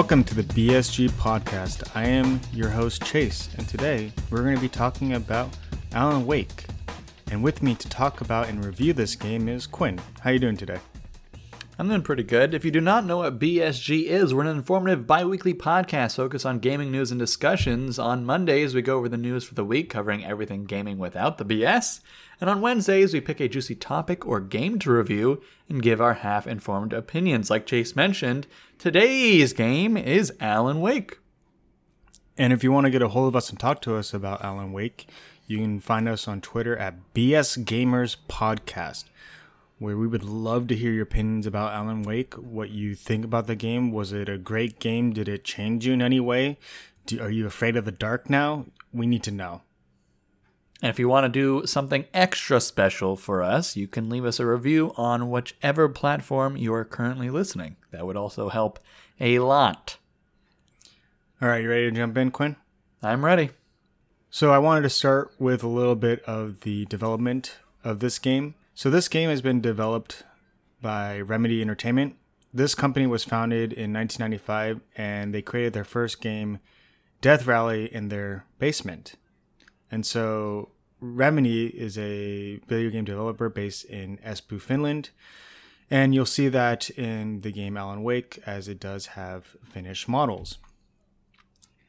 Welcome to the BSG podcast. I am your host Chase, and today we're going to be talking about Alan Wake. And with me to talk about and review this game is Quinn. How you doing today? I'm doing pretty good. If you do not know what BSG is, we're an informative bi weekly podcast focused on gaming news and discussions. On Mondays, we go over the news for the week, covering everything gaming without the BS. And on Wednesdays, we pick a juicy topic or game to review and give our half informed opinions. Like Chase mentioned, today's game is Alan Wake. And if you want to get a hold of us and talk to us about Alan Wake, you can find us on Twitter at BS Gamers Podcast where we would love to hear your opinions about Alan Wake, what you think about the game. Was it a great game? Did it change you in any way? Do, are you afraid of the dark now? We need to know. And if you want to do something extra special for us, you can leave us a review on whichever platform you are currently listening. That would also help a lot. All right, you ready to jump in, Quinn? I'm ready. So, I wanted to start with a little bit of the development of this game. So this game has been developed by Remedy Entertainment. This company was founded in 1995 and they created their first game, Death Rally, in their basement. And so Remedy is a video game developer based in Espoo, Finland. And you'll see that in the game Alan Wake, as it does have Finnish models.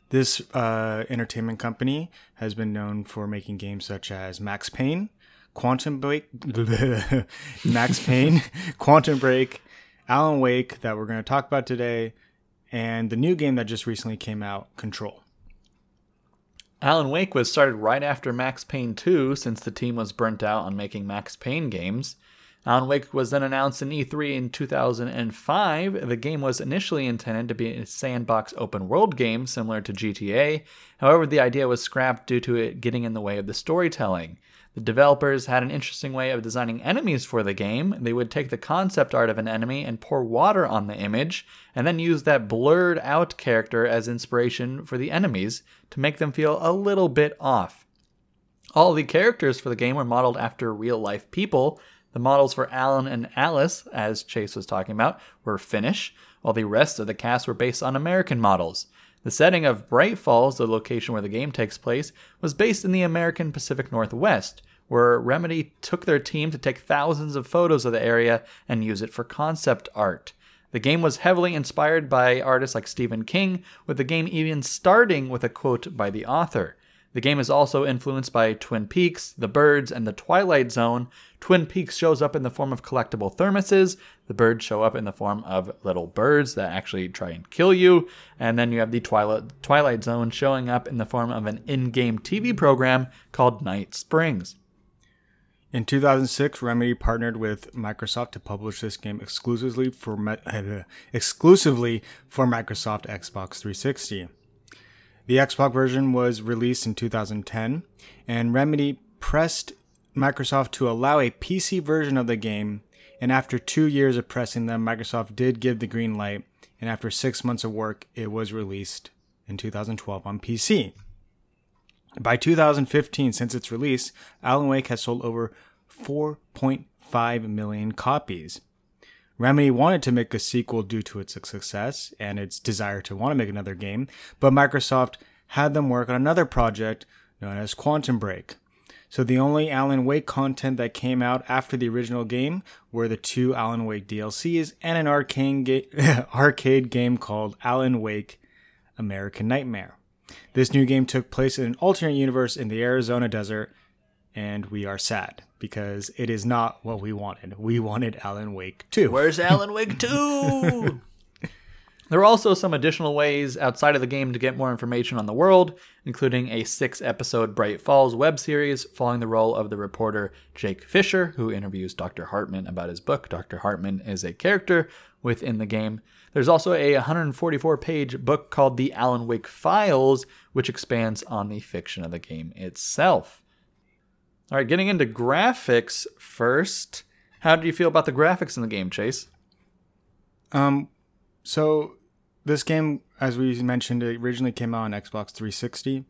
This uh, entertainment company has been known for making games such as Max Payne, Quantum Break, Max Payne, Quantum Break, Alan Wake that we're going to talk about today, and the new game that just recently came out, Control. Alan Wake was started right after Max Payne 2 since the team was burnt out on making Max Payne games. Alan Wake was then announced in E3 in 2005. The game was initially intended to be a sandbox open world game similar to GTA. However, the idea was scrapped due to it getting in the way of the storytelling. The developers had an interesting way of designing enemies for the game. They would take the concept art of an enemy and pour water on the image, and then use that blurred out character as inspiration for the enemies to make them feel a little bit off. All the characters for the game were modeled after real life people. The models for Alan and Alice, as Chase was talking about, were Finnish, while the rest of the cast were based on American models. The setting of Bright Falls, the location where the game takes place, was based in the American Pacific Northwest, where Remedy took their team to take thousands of photos of the area and use it for concept art. The game was heavily inspired by artists like Stephen King, with the game even starting with a quote by the author. The game is also influenced by Twin Peaks, The Birds, and The Twilight Zone. Twin Peaks shows up in the form of collectible thermoses. The birds show up in the form of little birds that actually try and kill you. And then you have the Twilight, Twilight Zone showing up in the form of an in game TV program called Night Springs. In 2006, Remedy partnered with Microsoft to publish this game exclusively for exclusively for Microsoft Xbox 360. The Xbox version was released in 2010, and Remedy pressed Microsoft to allow a PC version of the game. And after two years of pressing them, Microsoft did give the green light. And after six months of work, it was released in 2012 on PC. By 2015, since its release, Alan Wake has sold over 4.5 million copies. Remedy wanted to make a sequel due to its success and its desire to want to make another game, but Microsoft had them work on another project known as Quantum Break. So the only Alan Wake content that came out after the original game were the two Alan Wake DLCs and an arcade, ga- arcade game called Alan Wake American Nightmare. This new game took place in an alternate universe in the Arizona desert, and we are sad because it is not what we wanted. We wanted Alan Wake 2. Where's Alan Wake 2? There are also some additional ways outside of the game to get more information on the world, including a six episode Bright Falls web series following the role of the reporter Jake Fisher, who interviews Dr. Hartman about his book. Dr. Hartman is a character within the game. There's also a 144 page book called The Alan Wake Files, which expands on the fiction of the game itself. All right, getting into graphics first. How do you feel about the graphics in the game, Chase? Um, so this game, as we mentioned, it originally came out on Xbox 360,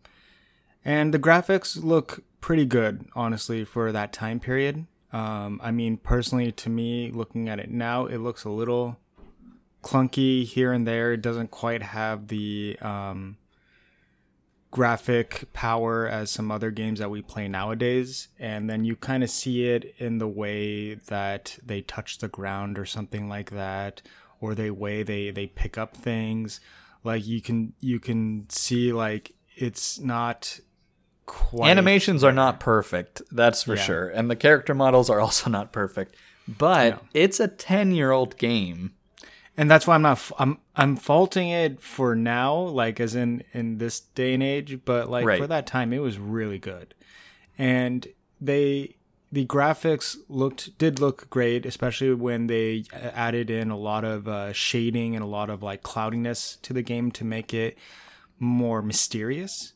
and the graphics look pretty good, honestly, for that time period. Um, I mean, personally, to me, looking at it now, it looks a little clunky here and there. It doesn't quite have the um, graphic power as some other games that we play nowadays. And then you kind of see it in the way that they touch the ground or something like that, or the way they, they pick up things. Like you can you can see like it's not quite Animations are not perfect, that's for Yeah. sure. And the character models are also not perfect. But No. it's a 10 year old game. And that's why I'm not I'm I'm faulting it for now, like as in in this day and age. But like Right. for that time, it was really good, and they the graphics looked did look great, especially when they added in a lot of uh, shading and a lot of like cloudiness to the game to make it more mysterious.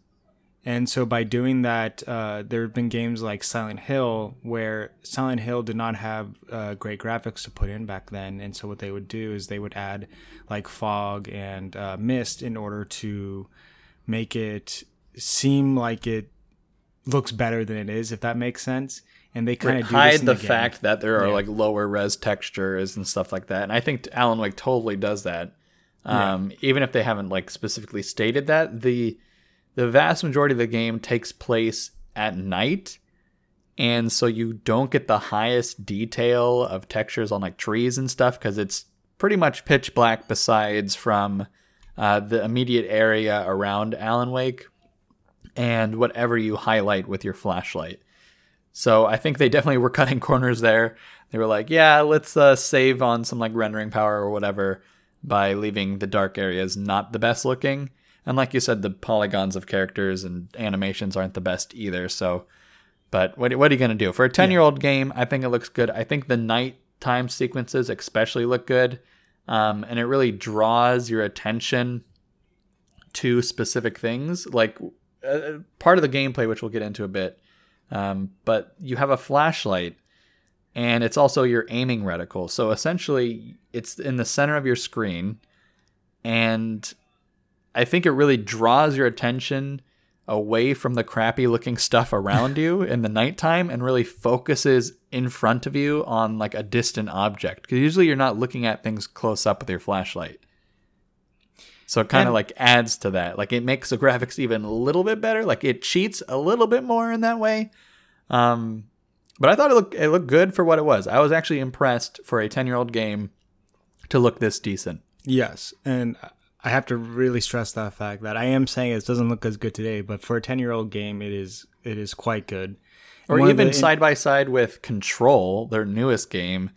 And so by doing that, uh, there have been games like Silent Hill where Silent Hill did not have uh, great graphics to put in back then. And so what they would do is they would add like fog and uh, mist in order to make it seem like it looks better than it is, if that makes sense. And they kind of do this hide in the, game. fact that there are Yeah. like lower res textures and stuff like that. And I think Alan Wake totally does that. Um, Even if they haven't like specifically stated that, the the vast majority of the game takes place at night, and so you don't get the highest detail of textures on like trees and stuff because it's pretty much pitch black. Besides from uh, the immediate area around Alan Wake and whatever you highlight with your flashlight. So I think they definitely were cutting corners there. They were like, yeah, let's uh, save on some like rendering power or whatever by leaving the dark areas not the best looking. And like you said, the polygons of characters and animations aren't the best either. So, but what, what are you going to do? For a 10 year old game, I think it looks good. I think the nighttime sequences especially look good. Um, and it really draws your attention to specific things. Like uh, part of the gameplay, which we'll get into a bit, um, but you have a flashlight and it's also your aiming reticle. So essentially, it's in the center of your screen, and I think it really draws your attention away from the crappy looking stuff around you in the nighttime and really focuses in front of you on like a distant object. Because usually you're not looking at things close up with your flashlight. So it kind of like adds to that. Like it makes the graphics even a little bit better. Like it cheats a little bit more in that way. Um but i thought it looked it looked good for what it was. I was actually impressed for a 10 year old game to look this decent. Yes, and I have to really stress that fact that I am saying it doesn't look as good today, but for a ten year old game, it is it is quite good. or And even the- side by side with Control, their newest game,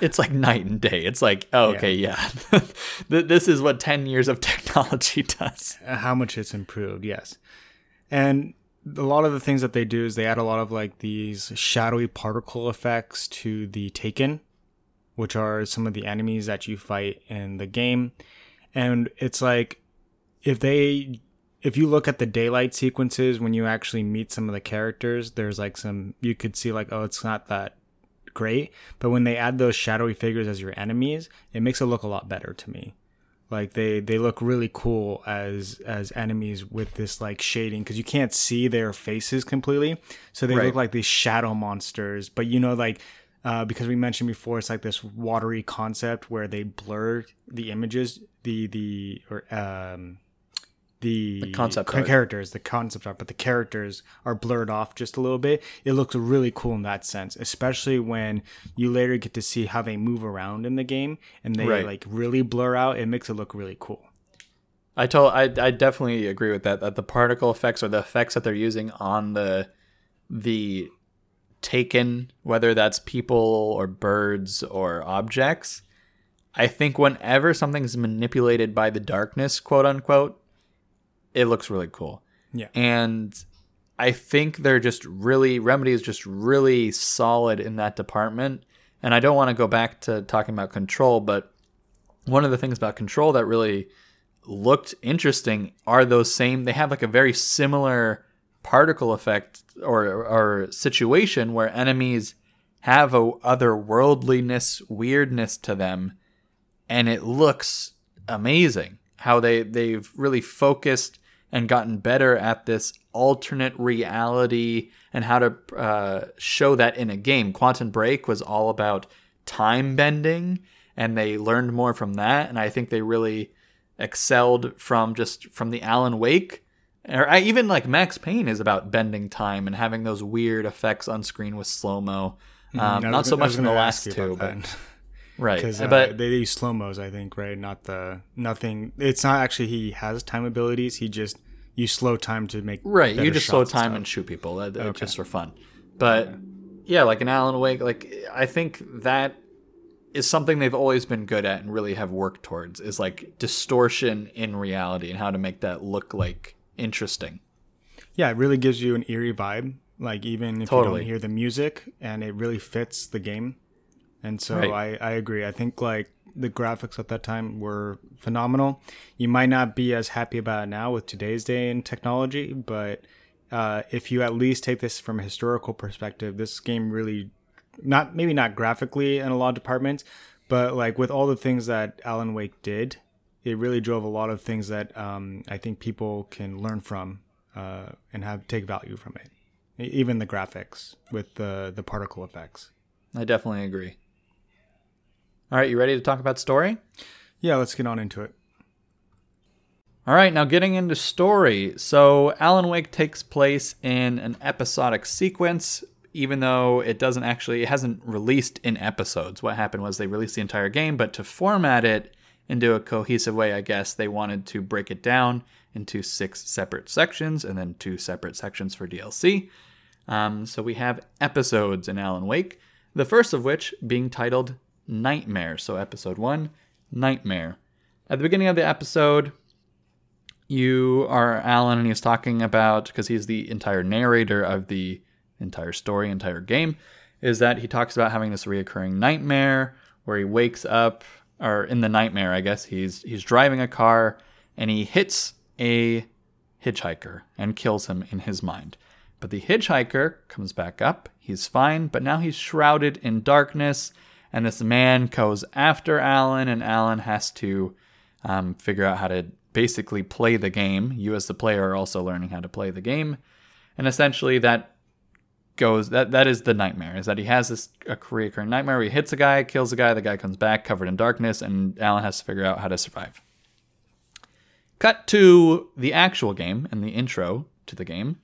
it's like night and day. It's like, oh, okay, yeah, Th- this is what ten years of technology does. Uh, how much it's improved. Yes, and a lot of the things that they do is they add a lot of like these shadowy particle effects to the Taken, which are some of the enemies that you fight in the game, and it's like if they if you look at the daylight sequences when you actually meet some of the characters there's like some you could see like oh it's not that great. But when they add those shadowy figures as your enemies it makes it look a lot better to me. Like they they look really cool as as enemies with this like shading because you can't see their faces completely. So they Right. look like these shadow monsters. But you know like uh, because we mentioned before it's like this watery concept where they blur the images the the or um the, concept ca- characters the concept art but the characters are blurred off just a little bit it looks really cool in that sense especially when you later get to see how they move around in the game and they Right. like really blur out it makes it look really cool I told I I definitely agree with that. That the particle effects or the effects that they're using on the the taken, whether that's people or birds or objects, I think whenever something's manipulated by the darkness, quote unquote, it looks really cool. Yeah. And I think they're just really Remedy is just really solid in that department. And I don't want to go back to talking about control, but one of the things about control that really looked interesting are those same they have like a very similar particle effect or or situation where enemies have a otherworldliness weirdness to them and it looks amazing how they they've really focused and gotten better at this alternate reality and how to uh, show that in a game. Quantum Break was all about time bending and they learned more from that. And I think they really excelled from just from the Alan Wake. Or I, even like Max Payne is about bending time and having those weird effects on screen with slow mo. Um, Mm-hmm. Was not so gonna- much in the last two, but right. because uh, but they use slow mos, I think, right? Not the nothing. It's not actually he has time abilities. He just you slow time to make Right, you just slow time stuff. and shoot people, that, that- just for fun. But yeah, like an Alan Wake, like I think that is something they've always been good at and really have worked towards is like distortion in reality and how to make that look like interesting. yeah, it really gives you an eerie vibe. Like even if you don't hear the music, and it really fits the game. And so Right. I I agree. I think like the graphics at that time were phenomenal. You might not be as happy about it now with today's day and technology, but uh, if you at least take this from a historical perspective, this game really not maybe not graphically in a lot of departments, but like with all the things that Alan Wake did, it really drove a lot of things that um, I think people can learn from uh, and have take value from it. Even the graphics with the the particle effects. I definitely agree. All right, you ready to talk about story? Yeah, let's get on into it. All right, now getting into story. So, Alan Wake takes place in an episodic sequence, even though it doesn't actually, it hasn't released in episodes. What happened was they released the entire game, but to format it into a cohesive way, I guess they wanted to break it down into six separate sections and then two separate sections for DLC. Um, so, we have episodes in Alan Wake, the first of which being titled Nightmare. So, episode one, Nightmare. At the beginning of the episode, you are Alan, and he's talking about because he's the entire narrator of the entire story, entire game, is that he talks about having this reoccurring nightmare where he wakes up, or in the nightmare, I guess he's he's driving a car and he hits a hitchhiker and kills him in his mind. But the hitchhiker comes back up, he's fine, but now he's shrouded in darkness, and this man goes after Alan, and Alan has to um, figure out how to basically play the game. You, as the player, are also learning how to play the game, and essentially that goes that that is the nightmare. Is that he has this a recurring nightmare where he hits a guy, kills a guy, the guy comes back covered in darkness, and Alan has to figure out how to survive. Cut to the actual game and the intro to the game.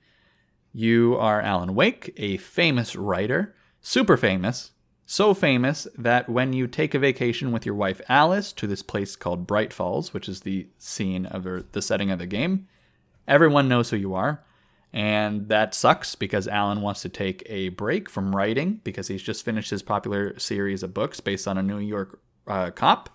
You are Alan Wake, a famous writer, super famous, so famous that when you take a vacation with your wife Alice to this place called Bright Falls, which is the scene of the setting of the game, everyone knows who you are. And that sucks because Alan wants to take a break from writing because he's just finished his popular series of books based on a New York uh, cop.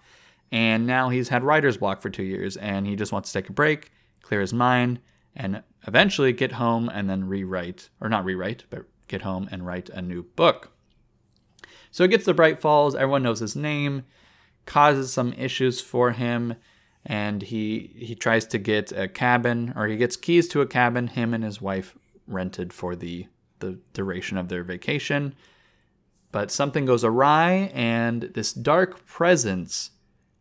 And now he's had writer's block for two years and he just wants to take a break, clear his mind, and eventually get home and then rewrite, or not rewrite, but get home and write a new book. So he gets to Bright Falls, everyone knows his name, causes some issues for him, and he he tries to get a cabin or he gets keys to a cabin him and his wife rented for the the duration of their vacation. But something goes awry and this dark presence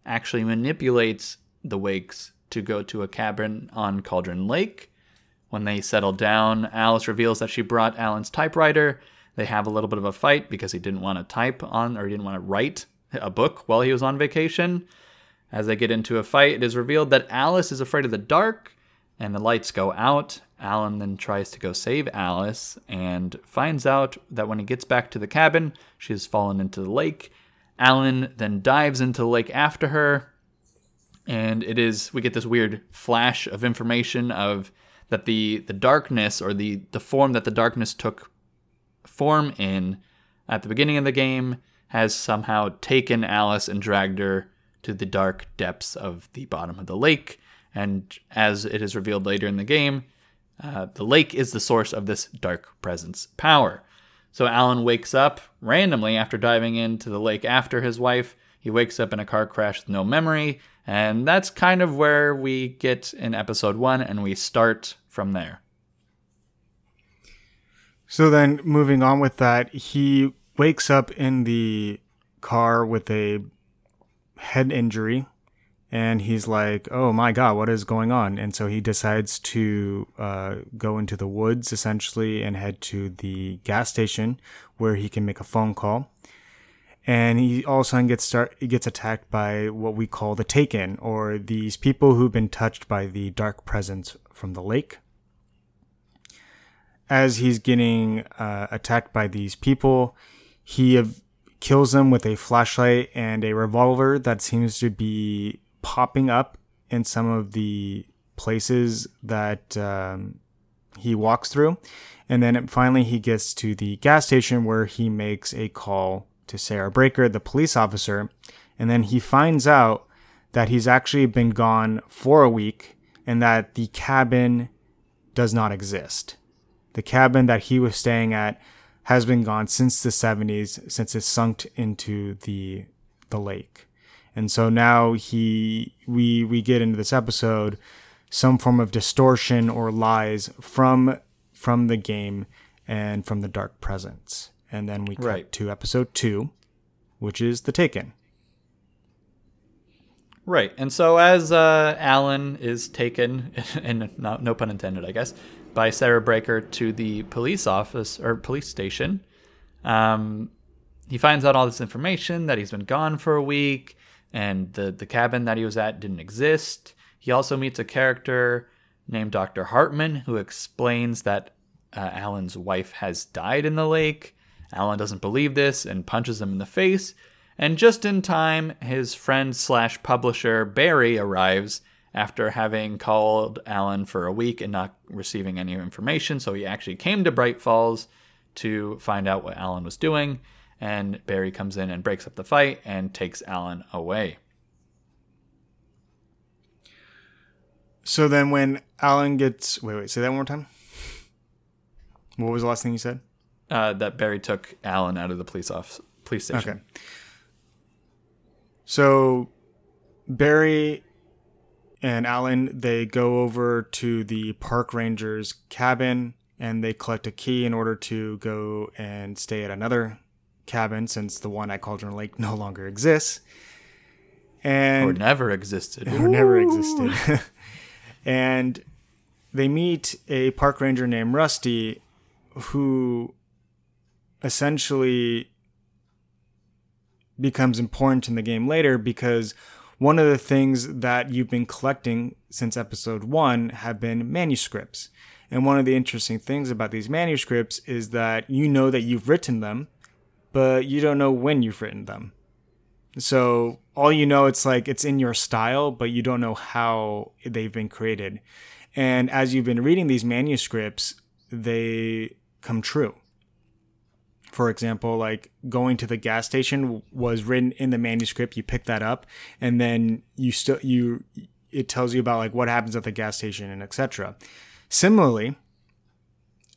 actually manipulates the Wakes to go to a cabin on Cauldron Lake. When they settle down, Alice reveals that she brought Alan's typewriter. They have a little bit of a fight because he didn't want to type on or he didn't want to write a book while he was on vacation. As they get into a fight, it is revealed that Alice is afraid of the dark and the lights go out. Alan then tries to go save Alice and finds out that when he gets back to the cabin, she has fallen into the lake. Alan then dives into the lake after her, and it is we get this weird flash of information of that the the darkness or the the form that the darkness took form in at the beginning of the game has somehow taken Alice and dragged her to the dark depths of the bottom of the lake. And as it is revealed later in the game, uh, the lake is the source of this dark presence power. So Alan wakes up randomly after diving into the lake after his wife. He wakes up in a car crash with no memory, and that's kind of where we get in episode one, and we start from there. So then, moving on with that, he wakes up in the car with a head injury, and he's like, "Oh my god, what is going on?" And so he decides to uh, go into the woods essentially and head to the gas station where he can make a phone call. and he all of a sudden gets start gets attacked by what we call the Taken, or these people who've been touched by the dark presence from the lake. As he's getting uh, attacked by these people, he kills them with a flashlight and a revolver that seems to be popping up in some of the places that um, he walks through. And then finally, he gets to the gas station where he makes a call to Sarah Breaker, the police officer. And then he finds out that he's actually been gone for a week and that the cabin does not exist. The cabin that he was staying at has been gone since the 70s, since it sunk into the the lake. And so now he we we get into this episode some form of distortion or lies from from the game and from the dark presence. And then we cut Right. to episode 2, which is The Taken. Right. And so as uh, Alan is taken, and no, no pun intended, I guess, by Sarah Breaker to the police office or police station, um, he finds out all this information that he's been gone for a week and the, the cabin that he was at didn't exist. He also meets a character named Dr. Hartman who explains that uh, Alan's wife has died in the lake. Alan doesn't believe this and punches him in the face. And just in time, his friend slash publisher Barry arrives after having called Alan for a week and not receiving any information. So he actually came to Bright Falls to find out what Alan was doing. And Barry comes in and breaks up the fight and takes Alan away. So then when Alan gets wait, wait, say that one more time. What was the last thing you said? Uh, that Barry took Alan out of the police office, police station. Okay. So Barry and Alan they go over to the park ranger's cabin and they collect a key in order to go and stay at another cabin since the one at Cauldron Lake no longer exists. And Or never existed. or never existed. and they meet a park ranger named Rusty who essentially becomes important in the game later because one of the things that you've been collecting since episode 1 have been manuscripts. And one of the interesting things about these manuscripts is that you know that you've written them, but you don't know when you've written them. So all you know, it's like it's in your style, but you don't know how they've been created. And as you've been reading these manuscripts, they come true. For example, like going to the gas station was written in the manuscript. You pick that up, and then you still you it tells you about like what happens at the gas station and etc. Similarly,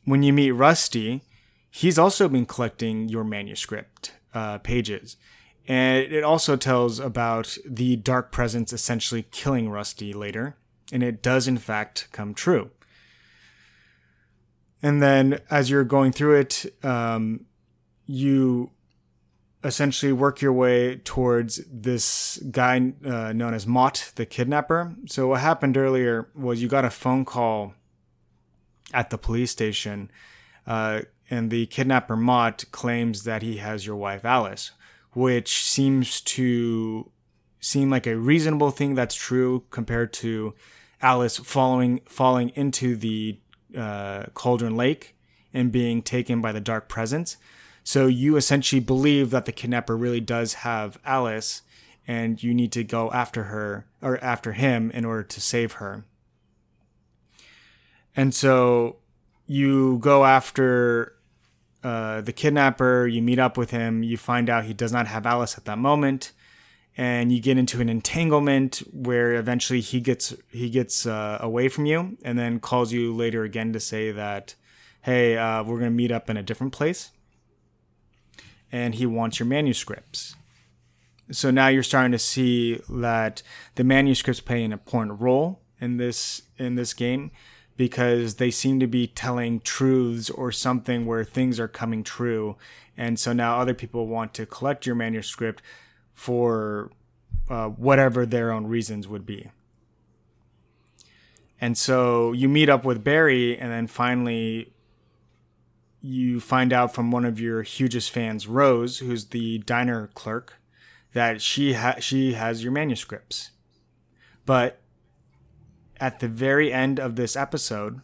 when you meet Rusty, he's also been collecting your manuscript uh, pages. And it also tells about the dark presence essentially killing Rusty later. And it does, in fact, come true. And then as you're going through it, um, you essentially work your way towards this guy uh, known as Mott, the kidnapper. So what happened earlier was you got a phone call at the police station, uh, and the kidnapper Mott claims that he has your wife Alice, which seems to seem like a reasonable thing that's true compared to Alice following falling into the uh, Cauldron Lake and being taken by the dark presence. So you essentially believe that the kidnapper really does have Alice, and you need to go after her or after him in order to save her. And so you go after uh, the kidnapper, you meet up with him, you find out he does not have Alice at that moment, and you get into an entanglement where eventually he gets he gets uh, away from you, and then calls you later again to say that, hey, uh, we're gonna meet up in a different place, and he wants your manuscripts. So now you're starting to see that the manuscripts play an important role in this in this game because they seem to be telling truths or something where things are coming true. And so now other people want to collect your manuscript for uh, whatever their own reasons would be. And so you meet up with Barry, and then finally you find out from one of your hugest fans, Rose, who's the diner clerk, that she ha- she has your manuscripts. But at the very end of this episode,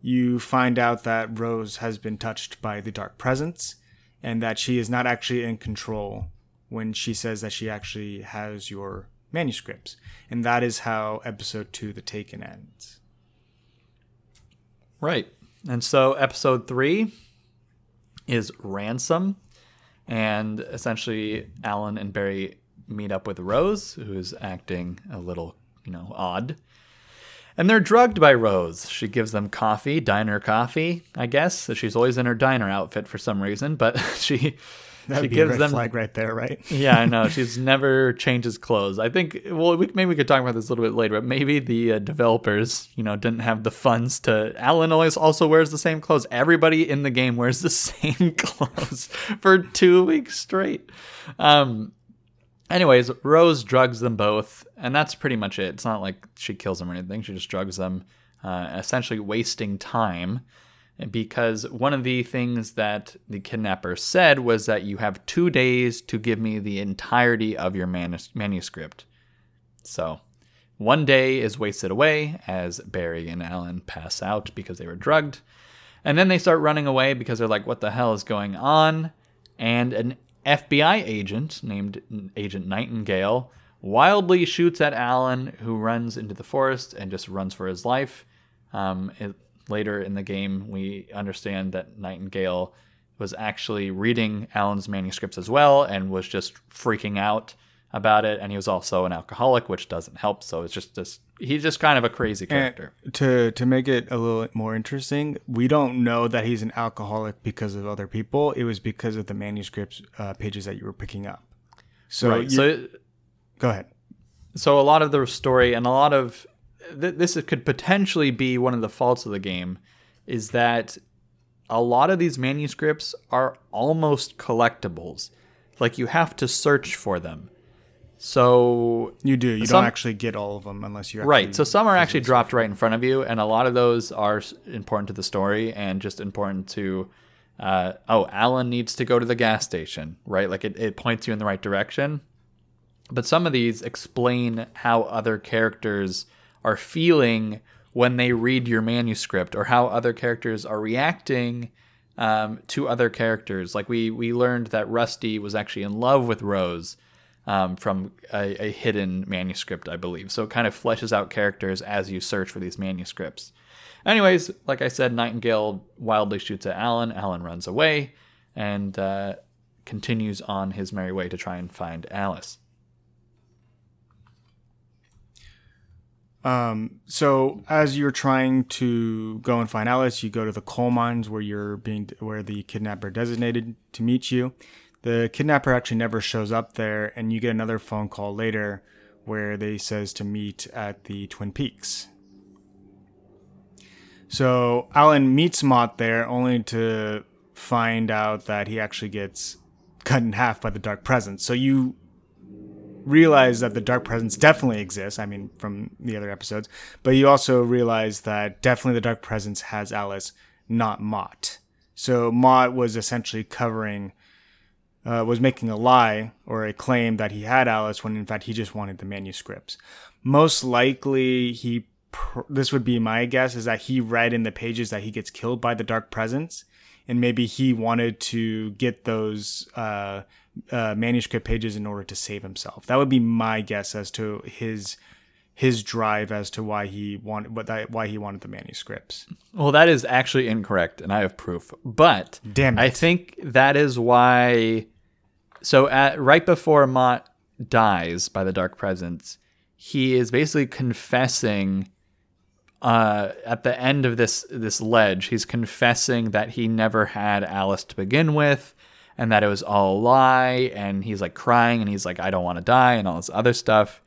you find out that Rose has been touched by the dark presence and that she is not actually in control when she says that she actually has your manuscripts. And that is how episode 2 The Taken ends. Right. And so episode 3 is Ransom and essentially Alan and Barry meet up with Rose who's acting a little, you know, odd and they're drugged by Rose. She gives them coffee, diner coffee, I guess. She's always in her diner outfit for some reason, but she That'd she be gives a red them flag right there, right? yeah, I know. She's never changes clothes. I think. Well, we, maybe we could talk about this a little bit later. But maybe the uh, developers, you know, didn't have the funds to. Alan always also wears the same clothes. Everybody in the game wears the same clothes for two weeks straight. Um, Anyways, Rose drugs them both, and that's pretty much it. It's not like she kills them or anything. She just drugs them, uh, essentially wasting time. Because one of the things that the kidnapper said was that you have two days to give me the entirety of your manus- manuscript. So, one day is wasted away as Barry and Alan pass out because they were drugged. And then they start running away because they're like, what the hell is going on? And an FBI agent named Agent Nightingale wildly shoots at Alan, who runs into the forest and just runs for his life. Um, it, later in the game, we understand that Nightingale was actually reading Alan's manuscripts as well and was just freaking out about it. And he was also an alcoholic, which doesn't help. So it's just this. He's just kind of a crazy character. And to to make it a little more interesting, we don't know that he's an alcoholic because of other people. It was because of the manuscripts uh, pages that you were picking up. So right. so go ahead. so a lot of the story and a lot of th- this could potentially be one of the faults of the game is that a lot of these manuscripts are almost collectibles. Like you have to search for them. So You do. You Some- don't actually get all of them unless you right. so some are actually dropped right in front of you and a lot of those are important to the story and just important to uh, oh alan needs to go to the gas station right? Like it, it points you in the right direction. But some of these explain how other characters are feeling when they read your manuscript or how other characters are reacting um, to other characters. Like we we learned that rusty was actually in love with rose um, from a, a hidden manuscript i believe. So it kind of fleshes out characters as you search for these manuscripts. Anyways like i said nightingale wildly shoots at alan. Alan runs away and uh, continues on his merry way to try and find alice Um, so as you're trying to go and find Alice, you go to the coal mines where you're being where the kidnapper designated to meet you. The kidnapper actually never shows up there, and you get another phone call later where they says to meet at the Twin Peaks. So Alan meets Mott there, only to find out that he actually gets cut in half by the Dark Presence. So you realize that the dark presence definitely exists. I mean, from the other episodes, but you also realize that definitely the dark presence has Alice, not Mott. So Mott was essentially covering, uh, was making a lie or a claim that he had Alice when in fact he just wanted the manuscripts. Most likely, he. This would be my guess is that he read in the pages that he gets killed by the dark presence, and maybe he wanted to get those uh, uh, manuscript pages in order to save himself. That would be my guess as to his his drive as to why he wanted what that, why he wanted the manuscripts. Well, that is actually incorrect, and I have proof. But Damn it. I think that is why. So, at right before Mott dies by the Dark Presence, he is basically confessing. Uh, at the end of this this ledge, he's confessing that he never had Alice to begin with, and that it was all a lie. And he's like crying, and he's like, "I don't want to die," and all this other stuff.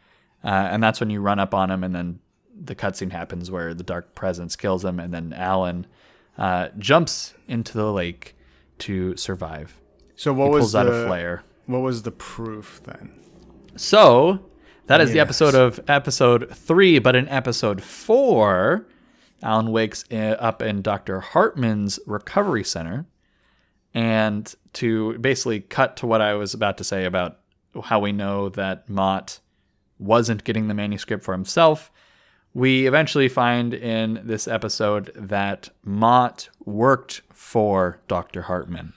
Uh, and that's when you run up on him, and then the cutscene happens where the dark presence kills him, and then Alan uh, jumps into the lake to survive. So what He was pulls the out a flare. what was the proof then? So that is the episode of episode three, but in episode four, Alan wakes uh, up in Dr. Hartman's recovery center. And to basically cut to what I was about to say about how we know that Mott wasn't getting the manuscript for himself, we eventually find in this episode that Mott worked for Dr. Hartman.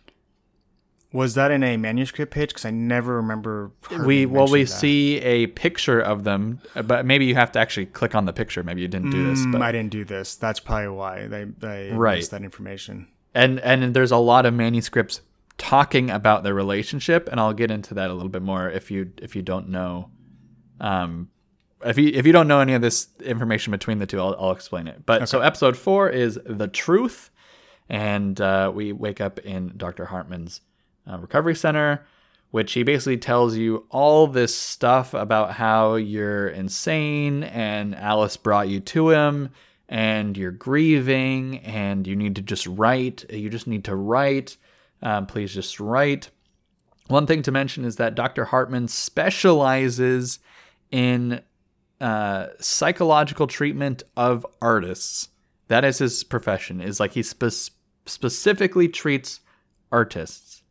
Was that in a manuscript page? Because I never remember. we well, we that. see a picture of them, but maybe you have to actually click on the picture. Maybe you didn't do this. Mm, But I didn't do this. That's probably why they they Right. missed that information. And and there's a lot of manuscripts talking about their relationship, and I'll get into that a little bit more if you if you don't know, um, if you if you don't know any of this information between the two, I'll, I'll explain it. But so episode four is the truth, and uh, we wake up in Dr. Hartman's uh, recovery center. Which he basically tells you all this stuff about how you're insane and Alice brought you to him and you're grieving and you need to just write. You just need to write. Um, please just write. One thing to mention is that Dr. Hartman specializes in uh, psychological treatment of artists. That is his profession. Is like he spe- specifically treats artists.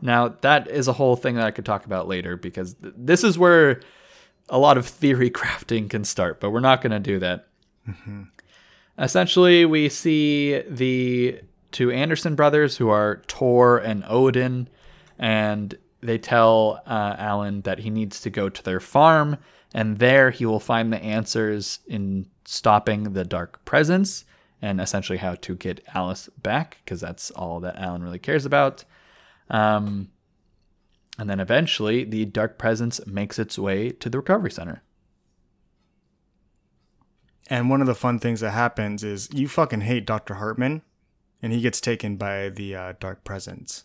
Now that is a whole thing that I could talk about later because th- this is where a lot of theory crafting can start, but we're not going to do that. Essentially, we see the two Anderson brothers who are Tor and Odin, and they tell uh, Alan that he needs to go to their farm, and there he will find the answers in stopping the dark presence and essentially how to get Alice back, because that's all that Alan really cares about. Um, and then eventually, the dark presence makes its way to the recovery center. And one of the fun things that happens is you fucking hate Dr. Hartman, and he gets taken by the uh, Dark Presence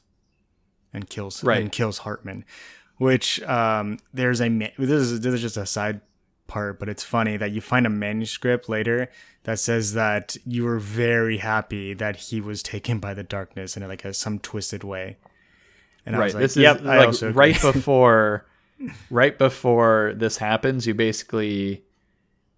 and kills Right. and kills Hartman. Which um, there's a this is this is just a side part, but it's funny that you find a manuscript later that says that you were very happy that he was taken by the darkness in like a some twisted way. And I was like, this yep, is I like also agree." right before, right before this happens. You basically,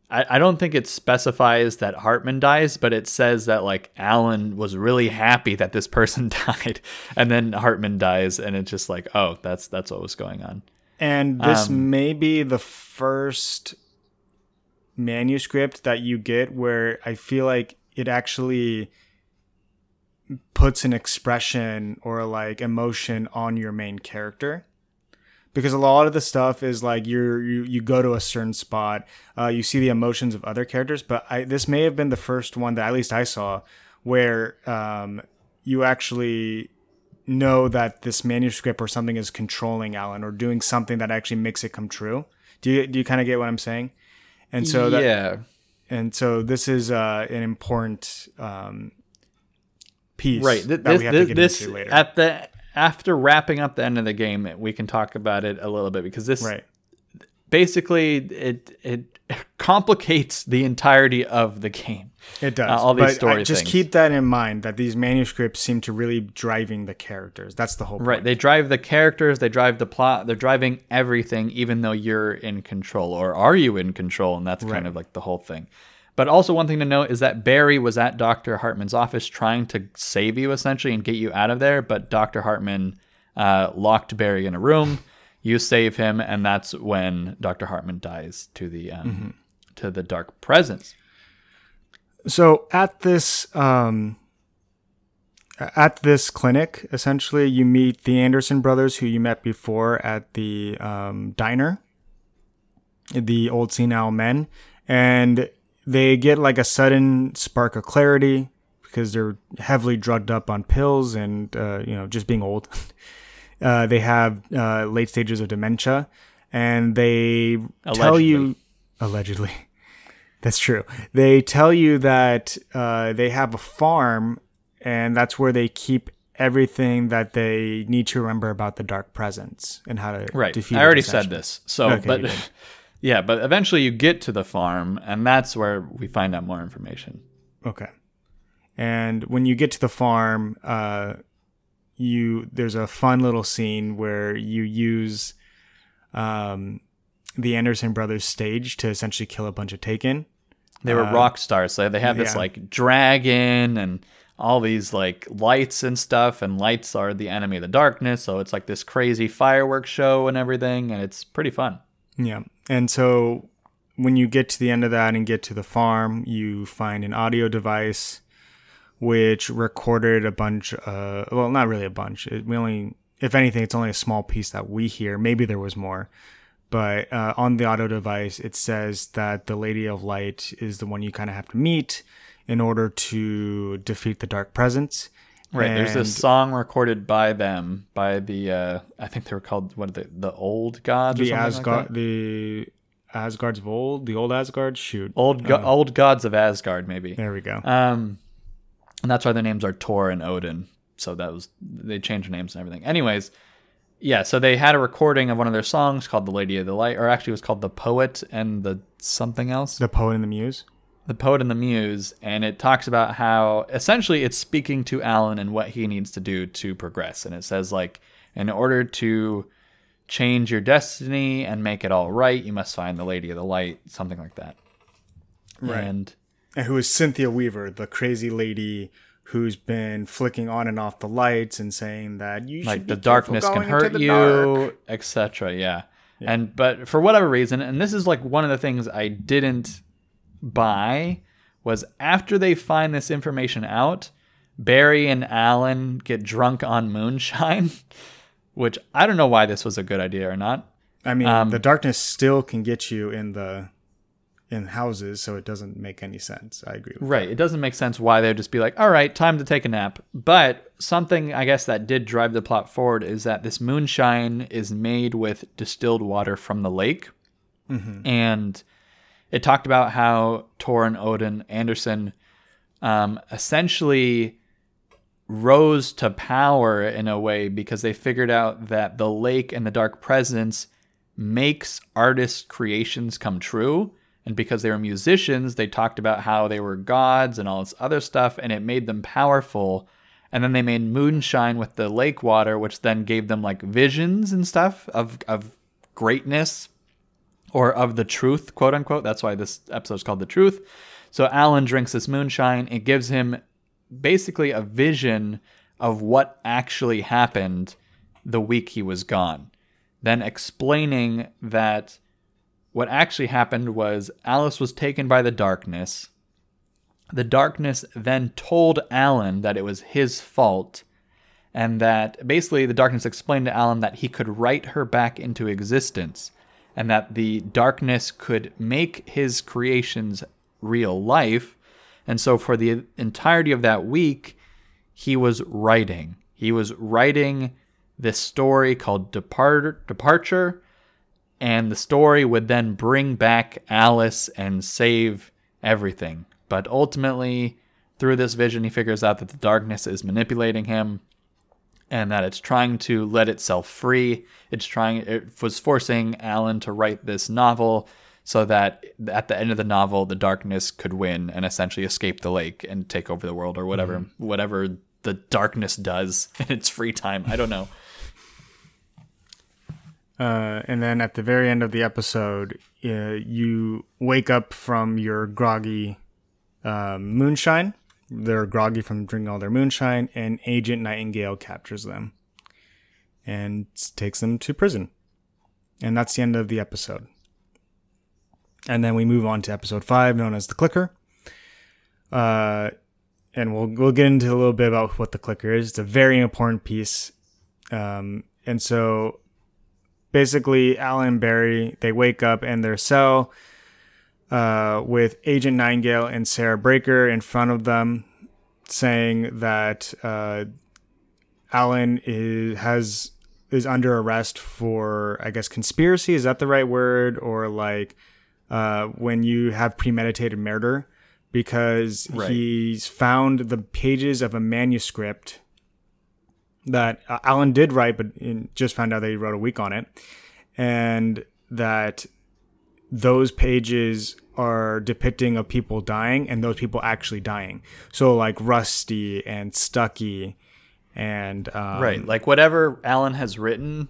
I, I don't think it specifies that Hartman dies, but it says that like Alan was really happy that this person died, and then Hartman dies, and it's just like, oh, that's that's what was going on. And this Um, may be the first manuscript that you get where I feel like it actually puts an expression or like emotion on your main character. Because a lot of the stuff is like you're you, you go to a certain spot, uh, you see the emotions of other characters, but I this may have been the first one that at least I saw where um, you actually know that this manuscript or something is controlling Alan or doing something that actually makes it come true. Do you do you kind of get what I'm saying? And so that yeah, and so this is uh, an important um, piece right. Th- that this we have to this, get this into later. at the after wrapping up the end of the game, we can talk about it a little bit because this right. basically it it complicates the entirety of the game. It does. uh, all these but story I, just things. keep that in mind that these manuscripts seem to really driving the characters. That's the whole point. Right. They drive the characters, they drive the plot, they're driving everything, even though you're in control. Or are you in control? And that's Right. kind of like the whole thing. But also, one thing to note is that Barry was at Dr. Hartman's office trying to save you essentially and get you out of there. But Dr. Hartman uh, locked Barry in a room. You save him, and that's when Dr. Hartman dies to the um, Mm-hmm. to the dark presence. So at this um, at this clinic, essentially, you meet the Anderson brothers, who you met before at the um, diner, the old senile men, and they get like a sudden spark of clarity because they're heavily drugged up on pills and uh, you know just being old. uh, they have uh, late stages of dementia, and they tell you allegedly. That's true. They tell you that uh, they have a farm, and that's where they keep everything that they need to remember about the dark presence and how to Right. defeat. I already said this. So, Okay, but. yeah, but eventually you get to the farm, and that's where we find out more information. Okay. And when you get to the farm, uh, you there's a fun little scene where you use um, the Anderson brothers stage to essentially kill a bunch of Taken. They were Uh, rock stars. So they have this yeah. like dragon and all these like lights and stuff. And lights are the enemy of the darkness. So it's like this crazy fireworks show and everything. And it's pretty fun. Yeah. And so when you get to the end of that and get to the farm, you find an audio device which recorded a bunch uh well not really a bunch. It, we only if anything it's only a small piece that we hear. Maybe there was more. But uh, on the audio device it says that the Lady of Light is the one you kind of have to meet in order to defeat the dark presence. Right. There's this song recorded by them, by the, uh, I think they were called, what are they, the old gods the something like Asgard the Asgards of old, the old Asgard shoot. Old, go- old gods of Asgard, maybe. There we go. Um, and that's why their names are Thor and Odin. So that was they changed their names and everything. Anyways, yeah. So they had a recording of one of their songs called "The Lady of the Light," or actually it was called "The Poet and the something else." the poet and the muse. The poet and the muse and it talks about how essentially it's speaking to alan and what he needs to do to progress and it says like in order to change your destiny and make it all right you must find the lady of the light something like that Right. and and who is Cynthia Weaver, the crazy lady who's been flicking on and off the lights and saying that you should like be the darkness can hurt you etc yeah. and but for whatever reason and this is like one of the things i didn't buy was after they find this information out barry and alan get drunk on moonshine which i don't know why this was a good idea or not I mean, Um, the darkness still can get you in the in houses, so it doesn't make any sense. I agree. With Right. It doesn't make sense why they'd just be like, all right, time to take a nap. But something I guess that did drive the plot forward is that this moonshine is made with distilled water from the lake. And it talked about how Thor and Odin Anderson um, essentially rose to power in a way because they figured out that the lake and the dark presence makes artists' creations come true. And because they were musicians, they talked about how they were gods and all this other stuff, and it made them powerful. And then they made moonshine with the lake water, which then gave them like visions and stuff of, of greatness or of the truth, quote unquote. That's why this episode is called The Truth. So Alan drinks this moonshine. It gives him basically a vision of what actually happened the week he was gone. Then explaining that what actually happened was Alice was taken by the darkness. The darkness then told Alan that it was his fault, and that basically the darkness explained to Alan that he could write her back into existence, and that the darkness could make his creations real life. And so for the entirety of that week, he was writing. He was writing this story called Depart- Departure, and the story would then bring back Alice and save everything. But ultimately, through this vision, he figures out that the darkness is manipulating him and that it's trying to let itself free. It's trying, it was forcing Alan to write this novel so that at the end of the novel, the darkness could win and essentially escape the lake and take over the world or whatever, whatever the darkness does in its free time. I don't know. Uh, and then at the very end of the episode, uh, you wake up from your groggy um, moonshine. They're groggy from drinking all their moonshine, and Agent Nightingale captures them and takes them to prison. And that's the end of the episode. And then we move on to episode five, known as the Clicker. Uh, and we'll we'll get into a little bit about what the clicker is. It's a very important piece. Um, and so basically Alan and Barry they wake up in their cell uh, with Agent Nightingale and Sarah Breaker in front of them, saying that uh, Alan is has is under arrest for I guess conspiracy. Is that the right word? Or like uh, when you have premeditated murder, because Right. he's found the pages of a manuscript that uh, Alan did write, but in, just found out that he wrote a week on it, and that those pages are depicting of people dying, and those people actually dying. So like Rusty and Stucky, and um, Right. Like whatever Alan has written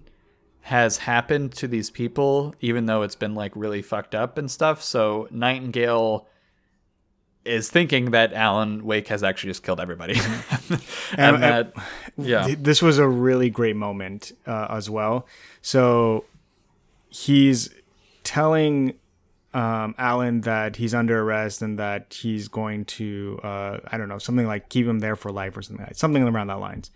has happened to these people, even though it's been like really fucked up and stuff. So Nightingale is thinking that Alan Wake has actually just killed everybody, and, And- that yeah, Th- This was a really great moment uh, as well. So he's telling um, Alan that he's under arrest and that he's going to, uh, I don't know, something like keep him there for life or something like something around that lines.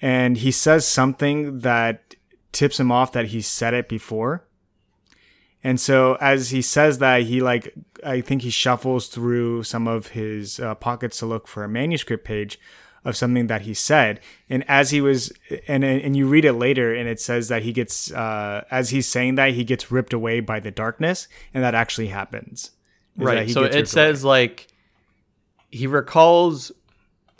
And he says something that tips him off that he said it before. And so as he says that, he like I think he shuffles through some of his uh, pockets to look for a manuscript page of something that he said. And as he was, and and you read it later, and it says that he gets uh, as he's saying that he gets ripped away by the darkness, and that actually happens. That right. So it ripped away. says like he recalls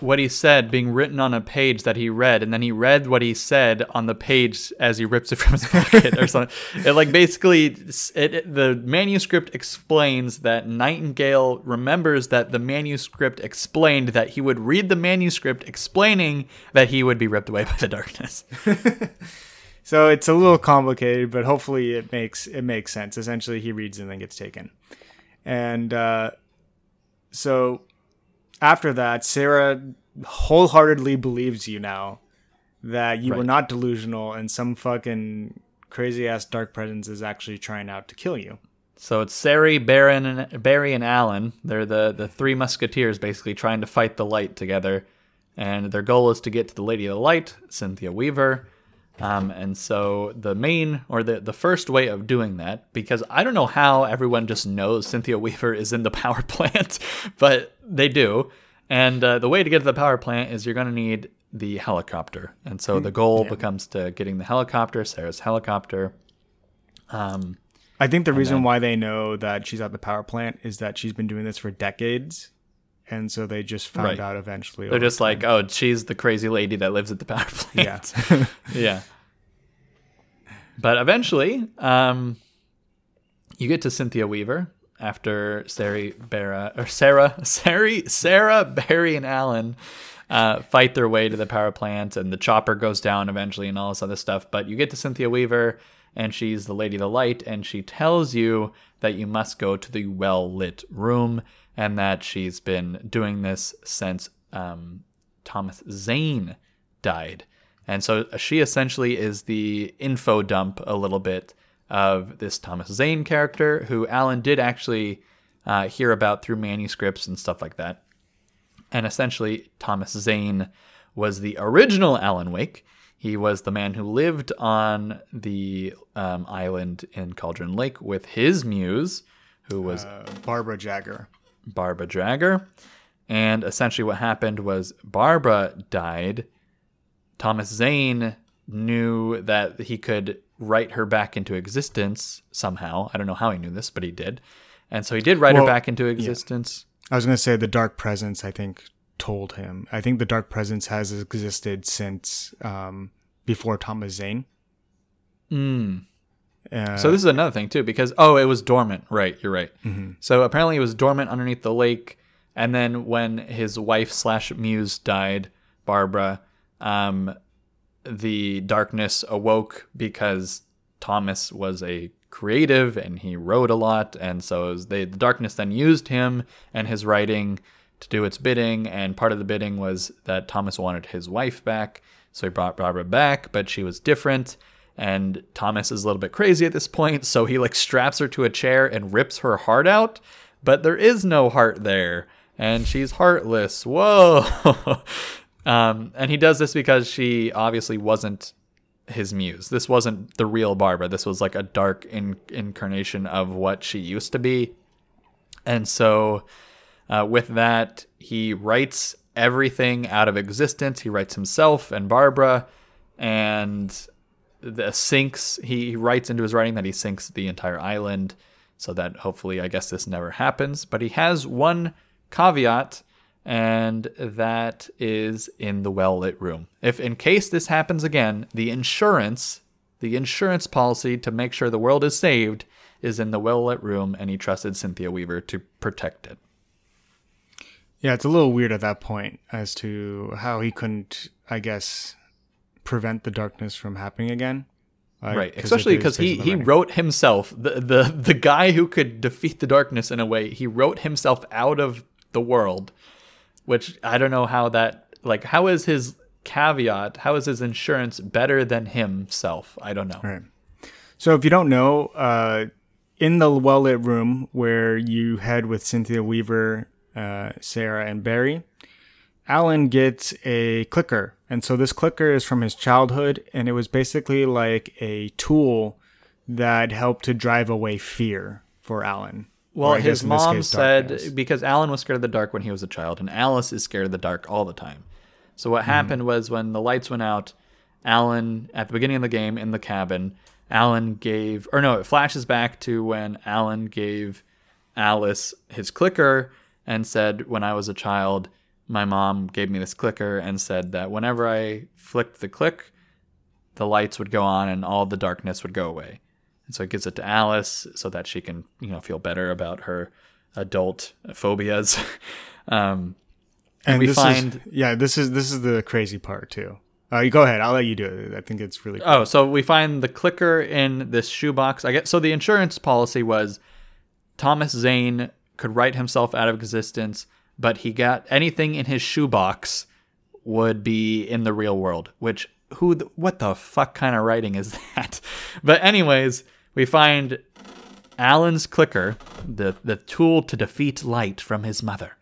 what he said being written on a page that he read, and then he read what he said on the page as he rips it from his pocket or something. It like basically it, it- the manuscript explains that Nightingale remembers that the manuscript explained that he would read the manuscript explaining that he would be ripped away by the darkness. So it's a little complicated, but hopefully it makes it makes sense. Essentially, he reads and then gets taken, and uh, so after that, Sarah wholeheartedly believes you now that you were not delusional, and some fucking crazy ass dark presence is actually trying out to kill you. So it's Sari, Baron, and Barry, and Alan. They're the the three musketeers, basically trying to fight the light together, and their goal is to get to the Lady of the Light, Cynthia Weaver. Um, and so the main or the the first way of doing that, because I don't know how everyone just knows Cynthia Weaver is in the power plant, but they do. And uh, the way to get to the power plant is you're going to need the helicopter. And so the goal becomes to getting the helicopter, Sarah's helicopter. Um, I think the reason why they know that she's at the power plant is that she's been doing this for decades, and so they just found Right. out eventually. They're just like, oh, she's the crazy lady that lives at the power yeah. plant. Yeah. But eventually, um, you get to Cynthia Weaver after Sarah, Barra, or Sarah, Sarah, Sarah, Barry, and Alan uh, fight their way to the power plant, and the chopper goes down eventually, and all this other stuff. But you get to Cynthia Weaver, and she's the Lady of the Light, and she tells you that you must go to the well lit room, and that she's been doing this since um, Thomas Zane died. And so she essentially is the info dump a little bit of this Thomas Zane character, who Alan did actually uh, hear about through manuscripts and stuff like that. And essentially, Thomas Zane was the original Alan Wake. He was the man who lived on the um, island in Cauldron Lake with his muse, who was uh, Barbara Jagger. Barbara Jagger. And essentially, what happened was Barbara died. Thomas Zane knew that he could write her back into existence somehow. I don't know how he knew this, but he did. And so he did write Well, her back into existence. I was going to say the Dark Presence, I think, told him. I think the Dark Presence has existed since um, before Thomas Zane. Mm. Uh, So this is another thing too, because oh, it was dormant. Right, you're right. So apparently, it was dormant underneath the lake, and then when his wife slash muse died, Barbara, um, the darkness awoke because Thomas was a creative and he wrote a lot, and so they, the darkness then used him and his writing to do its bidding, and part of the bidding was that Thomas wanted his wife back, so he brought Barbara back, but she was different. And Thomas is a little bit crazy at this point, so he like straps her to a chair and rips her heart out, but there is no heart there, and she's heartless. Whoa! um, and he does this because she obviously wasn't his muse. This wasn't the real Barbara. This was like a dark in- incarnation of what she used to be. And so, uh, with that, he writes everything out of existence. He writes himself and Barbara, and the sinks. He writes into his writing that he sinks the entire island, so that hopefully, I guess this never happens. But he has one caveat, and that is in the well lit room. If in case this happens again, the insurance, the insurance policy to make sure the world is saved, is in the well lit room, and he trusted Cynthia Weaver to protect it. yeah, it's a little weird at that point as to how he couldn't, I guess, prevent the darkness from happening again. Like, right especially because he, based on the he wrote himself the, the the guy who could defeat the darkness in a way he wrote himself out of the world. Which I don't know how that like how is his caveat? How is his insurance better than himself? I don't know. Right. So if you don't know, uh, in the well lit room where you head with Cynthia Weaver, uh, Sarah, and Barry, Alan gets a clicker. And so this clicker is from his childhood, and it was basically like a tool that helped to drive away fear for Alan. Well, Or I guess his mom case, said because Alan was scared of the dark when he was a child, and Alice is scared of the dark all the time. So what hmm. happened was when the lights went out, Alan at the beginning of the game in the cabin, Alan gave or no, it flashes back to when Alan gave Alice his clicker and said, "When I was a child, my mom gave me this clicker and said that whenever I flicked the click, the lights would go on and all the darkness would go away." And so it gives it to Alice so that she can, you know, feel better about her adult phobias. um, and we this find- is, yeah, this is this is the crazy part too. Uh, go ahead. I'll let you do it. I think it's really cool. Oh, so we find the clicker in this shoebox. I guess so. The insurance policy was Thomas Zane could write himself out of existence, but he got anything in his shoebox would be in the real world. Which who? The, what the fuck kind of writing is that? But anyways, we find Alan's clicker, the the tool to defeat light from his mother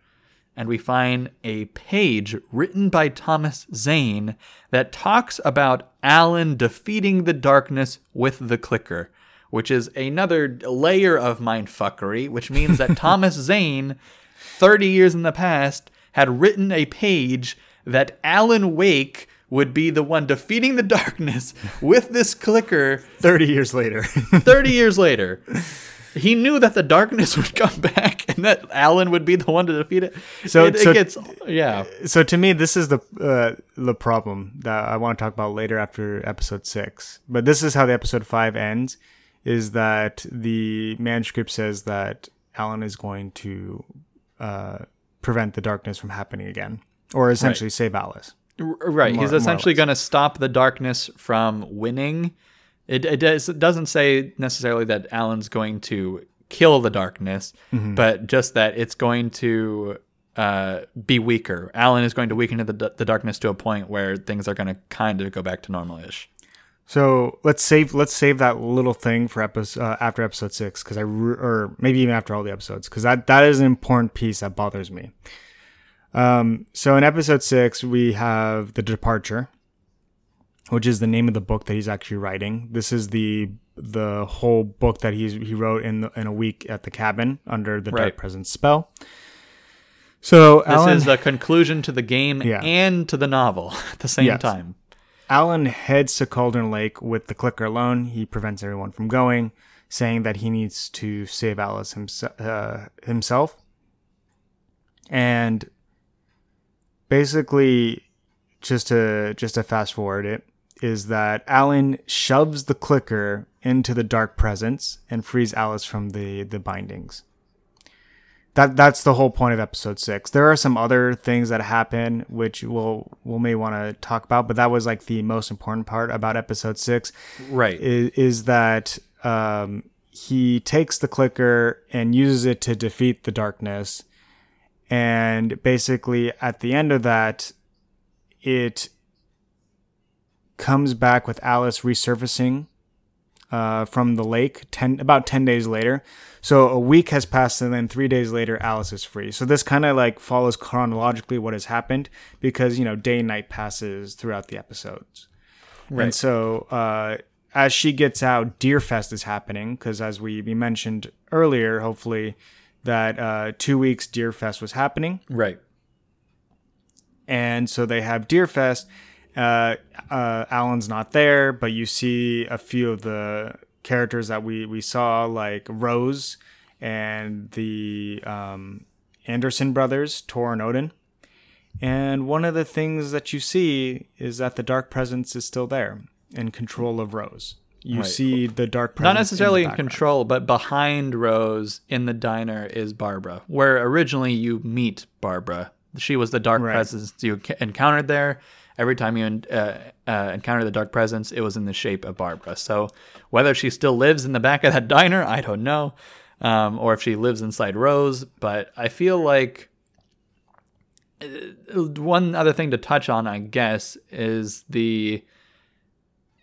and we find a page written by Thomas Zane that talks about Alan defeating the darkness with the clicker, which is another layer of mindfuckery, which means that Thomas Zane, 30 years in the past, had written a page that Alan Wake would be the one defeating the darkness with this clicker Thirty years later. 30 years later. He knew that the darkness would come back and that Alan would be the one to defeat it. So- it, it gets yeah. so to me, this is the uh, the problem that I want to talk about later after episode six. But this is how the episode five ends: is that the manuscript says that Alan is going to uh, prevent the darkness from happening again, or essentially save Alice. Right. More- He's essentially going to stop the darkness from winning. It, it, does, it doesn't say necessarily that Alan's going to kill the darkness, Mm-hmm. but just that it's going to uh, be weaker. Alan is going to weaken the, the darkness to a point where things are going to kind of go back to normal-ish. So let's save let's save that little thing for episode uh, after episode six because I re- or maybe even after all the episodes because that that is an important piece that bothers me. Um, so in episode six we have the departure, which is the name of the book that he's actually writing. This is the the whole book that he's he wrote in the, in a week at the cabin under the Right. dark presence spell. So This Alan is the conclusion to the game Yeah. and to the novel at the same Yes. time. Alan heads to Cauldron Lake with the clicker alone. He prevents everyone from going, saying that he needs to save Alice himse- uh, himself. And basically, just to just to fast forward it, is that Alan shoves the clicker into the dark presence and frees Alice from the the bindings. That that's the whole point of episode six. There are some other things that happen which we'll we'll may want to talk about, but that was like the most important part about episode six Right. is, is that um, he takes the clicker and uses it to defeat the darkness, and basically at the end of that, it comes back with Alice resurfacing uh, from the lake ten about ten days later. So a week has passed, and then three days later, Alice is free. So this kind of like follows chronologically what has happened because you know day and night passes throughout the episodes. right. And so uh, as she gets out, Deerfest is happening because as we, we mentioned earlier, hopefully that uh, two weeks Deer Fest was happening Right. and so they have Deerfest. Uh, uh, Alan's not there, but you see a few of the characters that we we saw, like Rose and the um, Anderson brothers, Thor and Odin. And one of the things that you see is that the dark presence is still there in control of Rose. You Right. see the dark presence Not necessarily in background. control, but behind Rose in the diner is Barbara, where originally you meet Barbara. She was the dark Right. presence you encountered there. Every time you uh, uh, encounter the dark presence, it was in the shape of Barbara. So whether she still lives in the back of that diner, I don't know, um, or if she lives inside Rose. But I feel like uh, one other thing to touch on, I guess, is the.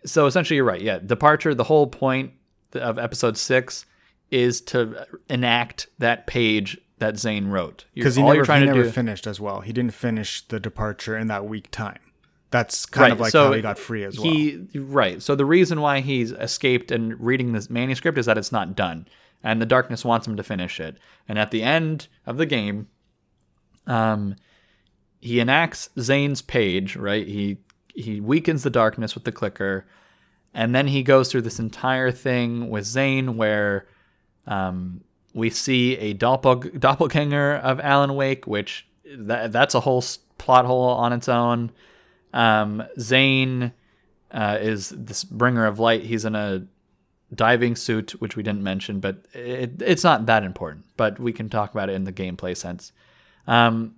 So essentially, you're right. Yeah, departure. The whole point of episode six is to enact that page that Zane wrote. Because he never, trying he to never do. finished as well. He didn't finish the departure in that week time. That's kind of like so how he got free as well. He right. So the reason why he's escaped and reading this manuscript is that it's not done, and the darkness wants him to finish it. And at the end of the game, um, he enacts Zane's page. Right. He he weakens the darkness with the clicker, and then he goes through this entire thing with Zane where. Um, we see a doppel- doppelganger of Alan Wake, which that, that's a whole plot hole on its own. Um, Zane uh, is this bringer of light. He's in a diving suit, which we didn't mention, but it, it's not that important. But we can talk about it in the gameplay sense. Um,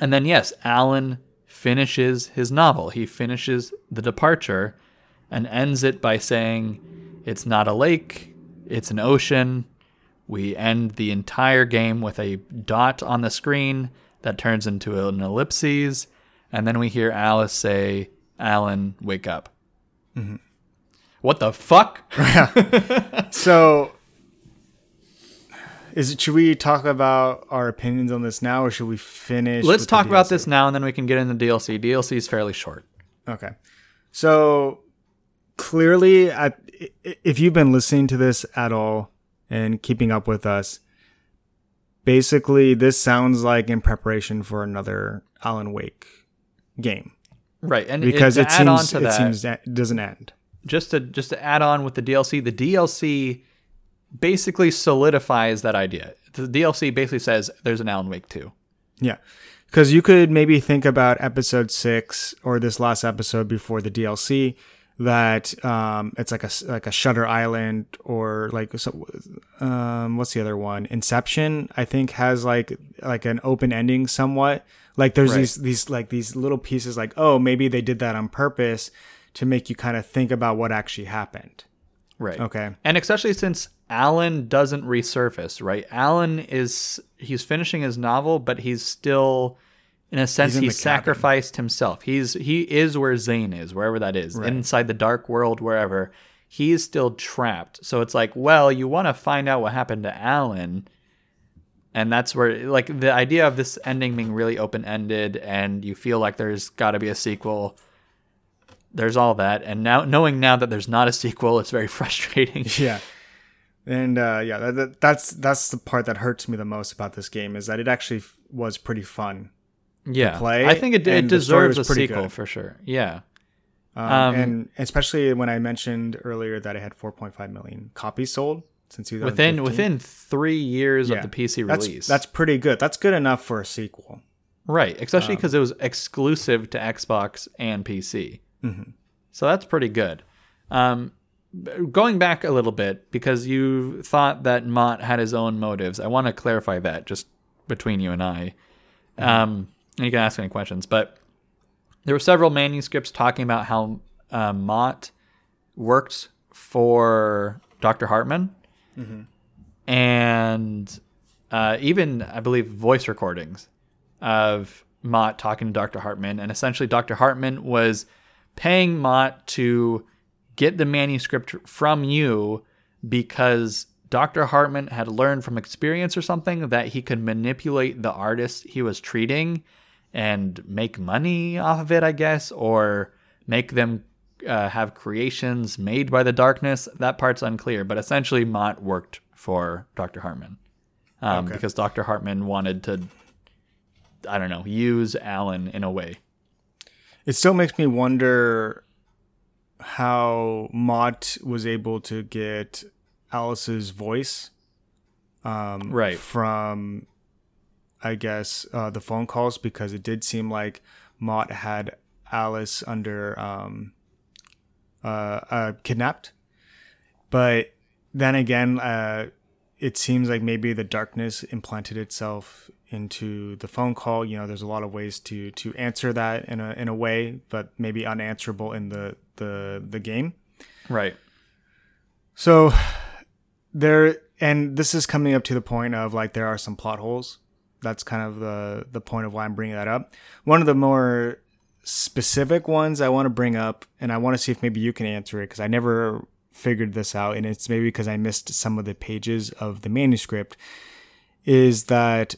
and then, yes, Alan finishes his novel. He finishes The Departure and ends it by saying, It's not a lake, it's an ocean. We end the entire game with a dot on the screen that turns into an ellipses. And then we hear Alice say, Alan, wake up. Mm-hmm. What the fuck? So, is it? Should we talk about our opinions on this now, or should we finish? Let's talk about this now and then we can get into DLC. DLC is fairly short. Okay. So clearly, I, if you've been listening to this at all and keeping up with us, basically this sounds like in preparation for another Alan Wake game Right. And because it add on seems to it that, seems that it doesn't end. just to just to add on with the DLC, the DLC basically solidifies that idea. The DLC basically says there's an Alan Wake 2. Yeah. Because you could maybe think about episode six or this last episode before the DLC that um, it's like a like a Shutter Island or like so, um, what's the other one? Inception, I think, has like like an open ending somewhat. Like there's Right. these these like these little pieces like oh maybe they did that on purpose to make you kind of think about what actually happened. Right. Okay. And especially since Alan doesn't resurface, right? Alan is he's finishing his novel, but he's still in a sense in he the cabin. sacrificed himself. He's he is where Zane is, wherever that is, Right. inside the dark world, wherever. He's still trapped. So it's like, well, you want to find out what happened to Alan. And that's where like the idea of this ending being really open ended and you feel like there's gotta be a sequel. There's all that. And now knowing now that there's not a sequel, it's very frustrating. Yeah. And uh, yeah, that, that, that's that's the part that hurts me the most about this game is that it actually f- was pretty fun. yeah, play, I think it, it and the story deserves a sequel good. for sure. Yeah, Um, Um, and especially when I mentioned earlier that it had 4.5 million copies sold since within within three years Yeah. of the PC release. That's pretty good. That's good enough for a sequel. right, especially um, because it was exclusive to Xbox and PC. Mhm. So that's pretty good. Um, going back a little bit because you thought that Mott had his own motives. I want to clarify that just between you and I. Mm-hmm. Um, and you can ask any questions, but there were several manuscripts talking about how uh, Mott worked for Dr. Hartman, Mm-hmm. and uh, even I believe voice recordings of Mott talking to Dr. Hartman, and essentially Dr. Hartman was paying Mott to get the manuscript from you because Dr. Hartman had learned from experience or something that he could manipulate the artist he was treating and make money off of it, I guess, or make them uh, have creations made by the darkness. That part's unclear, but essentially Mott worked for Dr. Hartman um, Okay. because Dr. Hartman wanted to, I don't know, use Alan in a way. It still makes me wonder how Mott was able to get Alice's voice um, Right. from, I guess, uh, the phone calls because it did seem like Mott had Alice under um, uh, uh, kidnapped. But then again, uh, it seems like maybe the darkness implanted itself into the phone call. You know, there's a lot of ways to to answer that in a in a way, but maybe unanswerable in the the the game. Right. So there, and this is coming up to the point of like there are some plot holes that's kind of the the point of why I'm bringing that up. One of the more specific ones I want to bring up, and I want to see if maybe you can answer it because I never figured this out, and it's maybe because I missed some of the pages of the manuscript. Is that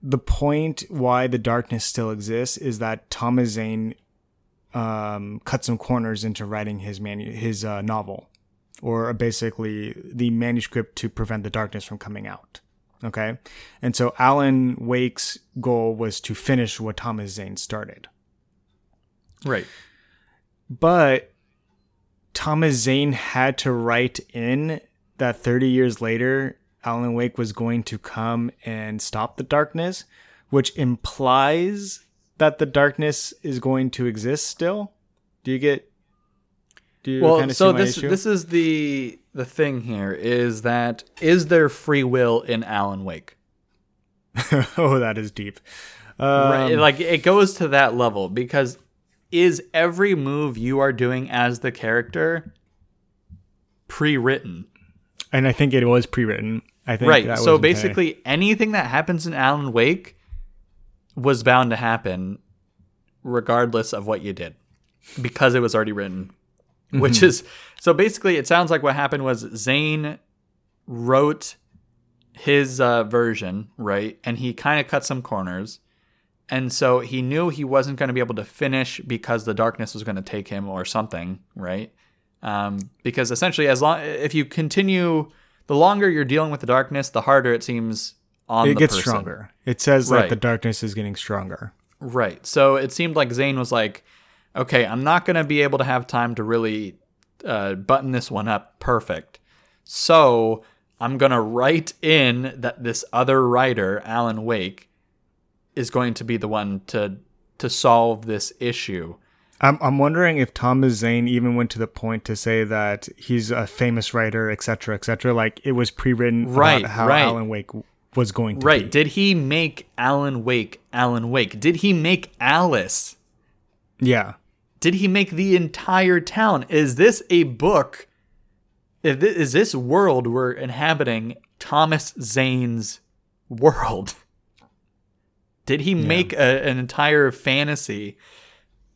the point why the darkness still exists is that Thomas Zane um, cut some corners into writing his manu- his uh, novel, or basically the manuscript to prevent the darkness from coming out. Okay, and so Alan Wake's goal was to finish what Thomas Zane started, Right. but Thomas Zane had to write in that 30 years later, Alan Wake was going to come and stop the darkness, which implies that the darkness is going to exist still. Do you get? Do you Well, kinda so see my this issue? this is the the thing here is that is there free will in Alan Wake? oh, that is deep. right. Um, Like it goes to that level because is every move you are doing as the character pre-written? and I think it was pre-written. I think Right. So basically anything that happens in Alan Wake was bound to happen regardless of what you did because it was already written. Mm-hmm. Which is so basically it sounds like what happened was Zane wrote his uh, version, right? And he kind of cut some corners. And so he knew he wasn't going to be able to finish because the darkness was going to take him or something, right? Um, because essentially, as long if you continue, the longer you're dealing with the darkness, the harder it seems on it the gets person. stronger. It says Right. that the darkness is getting stronger. Right. So it seemed like Zane was like, okay, I'm not going to be able to have time to really uh, button this one up perfect. So I'm going to write in that this other writer, Alan Wake, is going to be the one to to solve this issue. I'm I'm wondering if Thomas Zane even went to the point to say that he's a famous writer, etc., etc. Like it was pre-written Right, about how right. Alan Wake was going to Right. be. Did he make Alan Wake Alan Wake? Did he make Alice? Yeah. Did he make the entire town? Is this a book? Is this world we're inhabiting Thomas Zane's world? Did he make a, an entire fantasy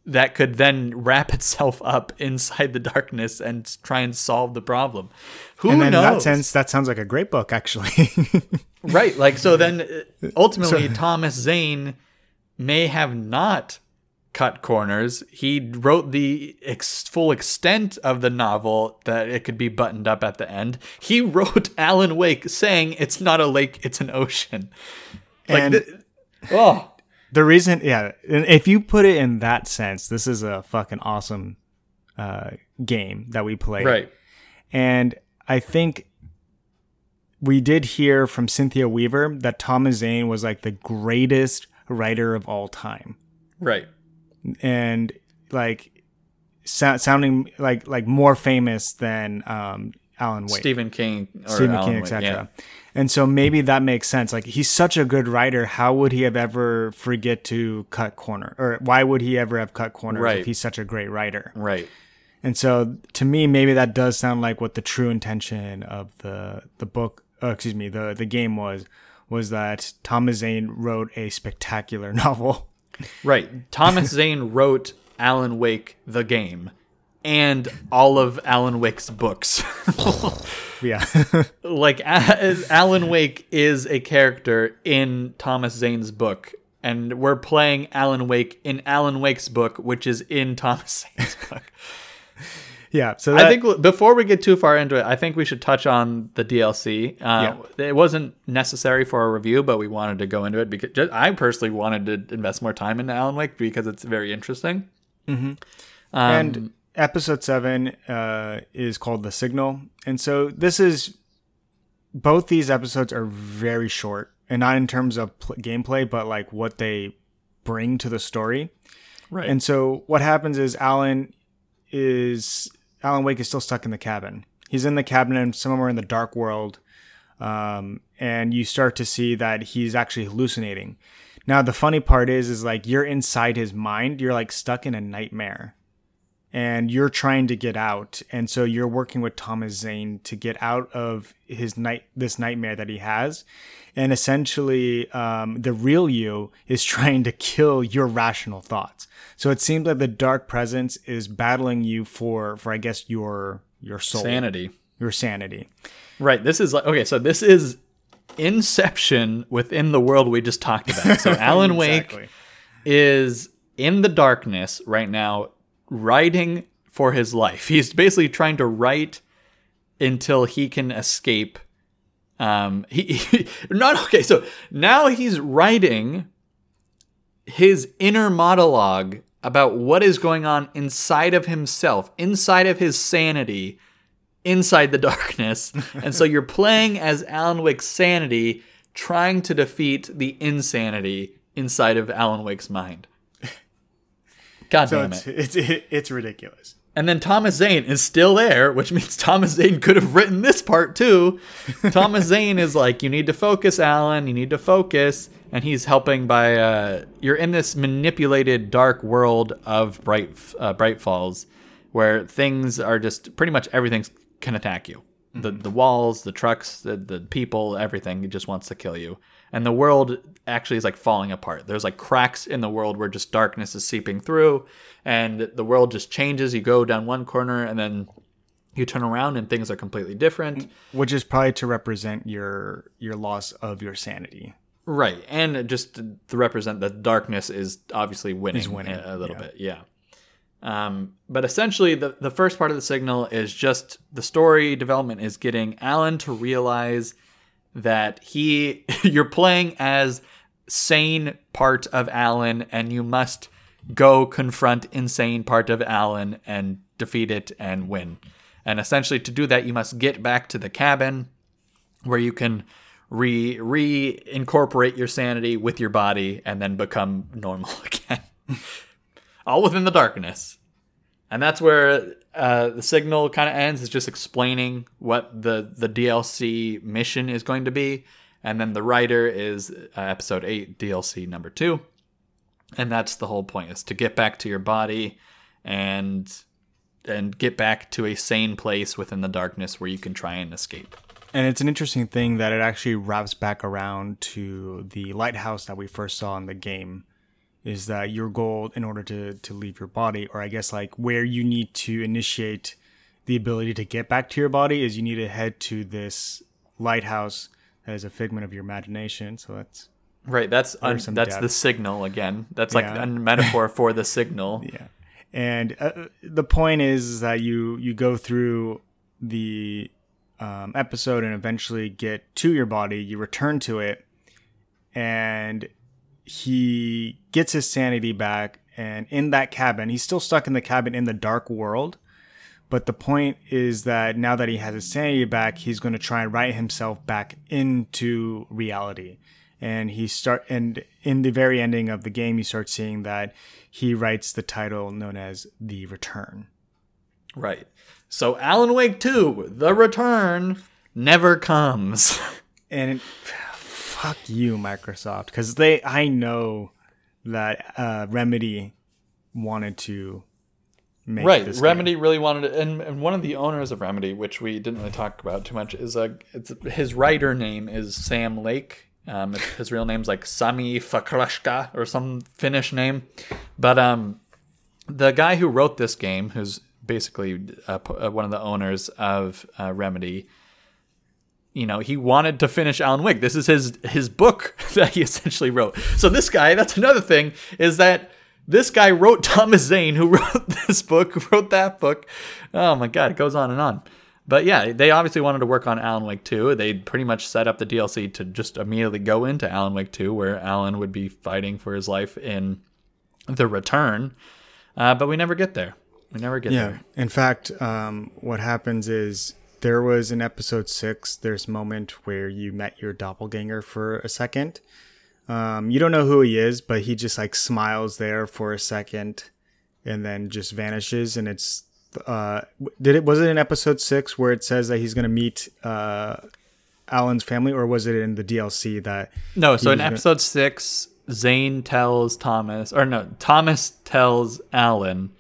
that could then wrap itself up inside the darkness and try and solve the problem? Who and then knows? in that sense, that sounds like a great book, actually. Right. Like, so then uh, ultimately, Thomas Zane may have not cut corners. He wrote the ex- full extent of the novel that it could be buttoned up at the end. He wrote Alan Wake saying it's not a lake, it's an ocean. Like, And- th- oh, the reason, yeah, if you put it in that sense, this is a fucking awesome uh, game that we played. right. And I think we did hear from Cynthia Weaver that Thomas Zane was like the greatest writer of all time. Right. and like sou- sounding like like more famous than um Alan Wake, Stephen King or Stephen Alan King, etc. And so maybe that makes sense. Like he's such a good writer, how would he have ever forget to cut corner, or why would he ever have cut corners Right. if he's such a great writer? Right. And so to me, maybe that does sound like what the true intention of the the book, uh, excuse me, the the game was was that Thomas Zane wrote a spectacular novel. Right. Thomas Zane wrote Alan Wake the game and all of Alan Wake's books. Yeah. like Alan Wake is a character in Thomas Zane's book and we're playing Alan Wake in Alan Wake's book which is in Thomas Zane's book. yeah. So that, I think before we get too far into it, I think we should touch on the DLC. Uh, It wasn't necessary for a review, but we wanted to go into it because just, I personally wanted to invest more time into Alan Wake because it's very interesting. Um, and episode seven uh, is called the signal. And so this is both these episodes are very short and not in terms of pl- gameplay but like what they bring to the story. Right. and so what happens is alan is alan wake is still stuck in the cabin. He's in the cabin and somewhere in the dark world um, and you start to see that he's actually hallucinating. Now the funny part is is like you're inside his mind. You're like stuck in a nightmare and you're trying to get out and so you're working with thomas zane to get out of his night this nightmare that he has and essentially um, the real you is trying to kill your rational thoughts so it seems like the dark presence is battling you for for i guess your your soul Sanity. your sanity Right. This is like okay. So this is Inception within the world we just talked about. So Alan Exactly. Wake is in the darkness right now, writing for his life. He's basically trying to write until he can escape. Um, he, he not okay. So now he's writing his inner monologue about what is going on inside of himself, inside of his sanity, inside the darkness. and so you're playing as Alan Wake's sanity, trying to defeat the insanity inside of Alan Wake's mind. God so damn it's, it. it's it's ridiculous And then Thomas Zane is still there, which means Thomas Zane could have written this part too. Thomas Zane is like, you need to focus, Alan. You need to focus. And he's helping by, uh, you're in this manipulated dark world of Bright, uh, Bright Falls where things are just pretty much everything can attack you. The, mm-hmm. the walls, the trucks, the, the people, everything It just wants to kill you. And the world actually is like falling apart. There's like cracks in the world where just darkness is seeping through, and the world just changes. You go down one corner, and then you turn around, and things are completely different. Mm, which is probably to represent your your loss of your sanity Right, and just to represent that darkness is obviously winning, winning, a, a little yeah. bit, yeah. Um, but essentially, the the first part of the signal is just the story development is getting Alan to realize that he you're playing as sane part of Alan, and you must go confront insane part of Alan and defeat it and win. And essentially, to do that, you must get back to the cabin where you can re reincorporate your sanity with your body and then become normal again. All within the darkness. And that's where uh, the signal kind of ends. Is just explaining what the the DLC mission is going to be, and then the writer is uh, episode eight DLC number two, and that's the whole point: is to get back to your body, and and get back to a sane place within the darkness where you can try and escape. And it's an interesting thing that it actually wraps back around to the lighthouse that we first saw in the game. Is that your goal in order to, to leave your body, or I guess like where you need to initiate the ability to get back to your body is you need to head to this lighthouse that is a figment of your imagination. So that's Right, that's un- that's the signal again. That's like Yeah. a metaphor for the signal. yeah and uh, the point is that you you go through the um, episode and eventually get to your body you return to it and he gets his sanity back and in that cabin he's still stuck in the cabin in the dark world but the point is that now that he has his sanity back he's going to try and write himself back into reality and he start and in the very ending of the game you start seeing that he writes the title known as the return Right. So Alan Wake 2, The Return, never comes. and it, fuck you microsoft because they i know that uh, remedy wanted to make right. this Remedy really wanted it and, and one of the owners of Remedy, which we didn't really talk about too much, is a it's his writer name is Sam Lake. Um, his real name's like Sami Fakrashka or some Finnish name. But um the guy who wrote this game, who's basically uh, uh, one of the owners of uh, Remedy, you know, he wanted to finish Alan Wake. This is his his book that he essentially wrote. So this guy, that's another thing, is that this guy wrote Thomas Zane, who wrote this book, who wrote that book. Oh my god, it goes on and on. But yeah, they obviously wanted to work on Alan Wake 2. They pretty much set up the DLC to just immediately go into Alan Wake 2, where Alan would be fighting for his life in the return. Uh, but we never get there. We never get Yeah. there. In fact, um, what happens is there was in episode six, there's a moment where you met your doppelganger for a second. Um, you don't know who he is, but he just like smiles there for a second and then just vanishes. And it's, uh, did it, was it in episode six where it says that he's going to meet, uh, Alan's family, or was it in the DLC that No, so in was gonna- episode six, Zane tells Thomas, or no, Thomas tells Alan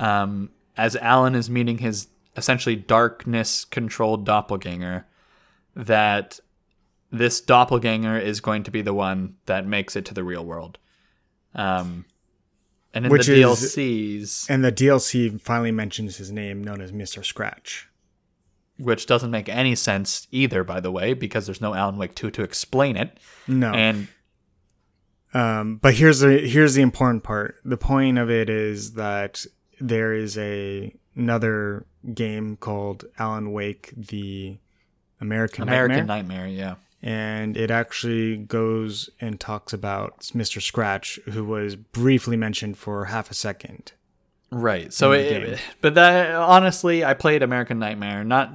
um, as Alan is meeting his essentially darkness controlled doppelganger, that this doppelganger is going to be the one that makes it to the real world. Um, and in Which the is- DLCs, And the DLC finally mentions his name, known as Mr. Scratch. which doesn't make any sense either, by the way, because there's no Alan Wake 2 to explain it. No. And Um, but here's the here's the important part. The point of it is that there is a another game called Alan Wake: The American, American Nightmare, Nightmare, yeah. and it actually goes and talks about Mr. Scratch, who was briefly mentioned for half a second. Right. So, it, but that honestly, I played American Nightmare not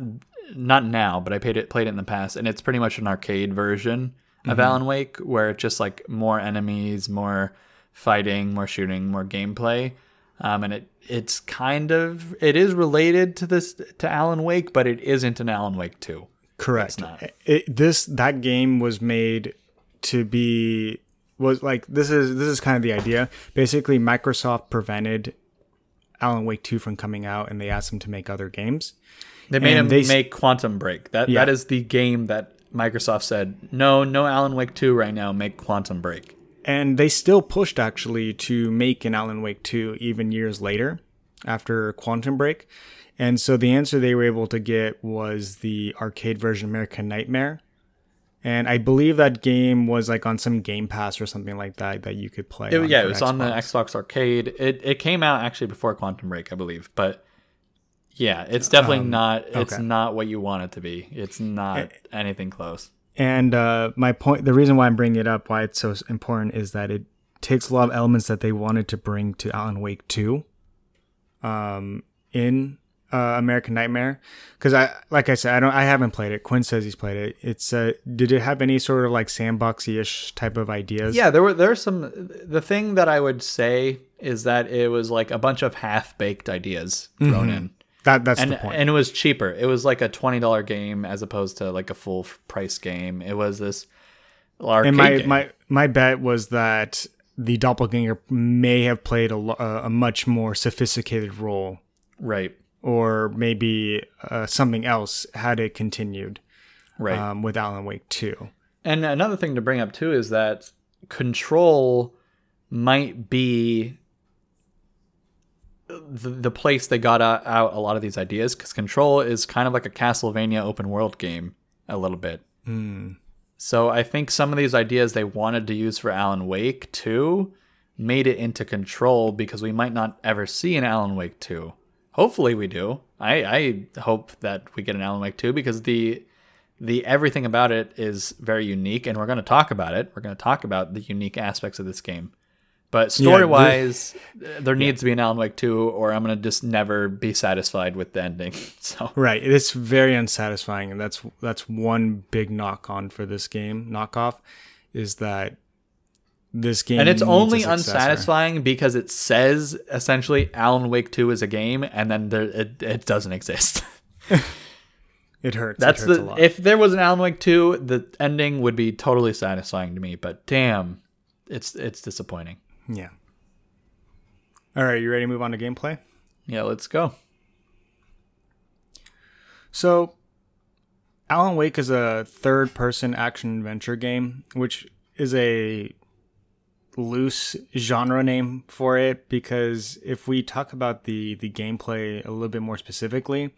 not now, but I played it played it in the past, and it's pretty much an arcade version of mm-hmm. Alan Wake, where it's just like more enemies, more fighting, more shooting, more gameplay, um, and it it's kind of it is related to this to Alan Wake, but it isn't an Alan Wake two. Correct. It, this that game was made to be was like this is this is kind of the idea. Basically, Microsoft prevented Alan Wake 2 from coming out and they asked them to make other games. They made And him they make Quantum Break. That Yeah. that is the game that Microsoft said no, no Alan Wake two right now. Make Quantum Break. And they still pushed actually to make an Alan Wake 2 even years later after Quantum Break. And so the answer they were able to get was the arcade version American Nightmare. And I believe that game was like on some Game Pass or something like that that you could play. It- yeah, it was on the Xbox. Xbox Arcade. It it came out actually before Quantum Break, I believe. But yeah, it's definitely not. It's Um, okay. not what you want it to be. It's not anything close. And uh, my point, the reason why I'm bringing it up, why it's so important, is that it takes a lot of elements that they wanted to bring to Alan Wake 2 um, in uh, American Nightmare. Because I, like I said, I don't, I haven't played it. Quinn says he's played it. It's, uh, did it have any sort of like sandboxy ish type of ideas? Yeah, there were there's some. The thing that I would say is that it was like a bunch of half baked ideas thrown in. That that's and the point. and it was cheaper. It was like a twenty dollar game as opposed to like a full price game. It was this arcade and my, game. my my bet was that the doppelganger may have played a, a much more sophisticated role right, or maybe uh, something else had it continued right. um, with Alan Wake 2. And another thing to bring up too is that control might be the, the place they got out, out a lot of these ideas because control is kind of like a Castlevania open world game a little bit. Hmm. So I think some of these ideas they wanted to use for Alan Wake 2 made it into control because we might not ever see an Alan Wake 2. Hopefully we do. I, I hope that we get an Alan Wake 2 because the the everything about it is very unique and we're going to talk about it. We're going to talk about the unique aspects of this game. But story wise, uh, there needs to be an Alan Wake 2 or I'm going to just never be satisfied with the ending. So Right, it's very unsatisfying, and that's that's one big knock on for this game. Knockoff is that this game and it's only unsatisfying because it says essentially Alan Wake 2 is a game and then there, it, it doesn't exist. It hurts. That's it hurts a the if there was an Alan Wake 2, the ending would be totally satisfying to me, but damn, it's it's disappointing. Yeah. All right, you ready to move on to gameplay? Yeah, let's go. So, Alan Wake is a third-person action adventure game, which is a loose genre name for it because if we talk about the the gameplay a little bit more specifically,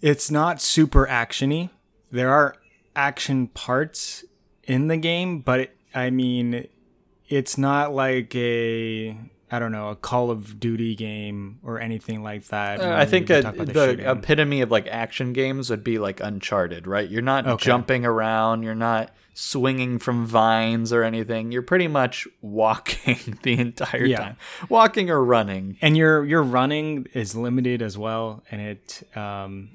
it's not super actiony. There are action parts in the game, but it, I mean, it's not like a I don't know a Call of Duty game or anything like that. Uh, I think a, about the epitome of like action games would be like Uncharted, right? You're not Okay. jumping around, you're not swinging from vines or anything. You're pretty much walking the entire Yeah. time, walking or running. and your your running is limited as well, and it um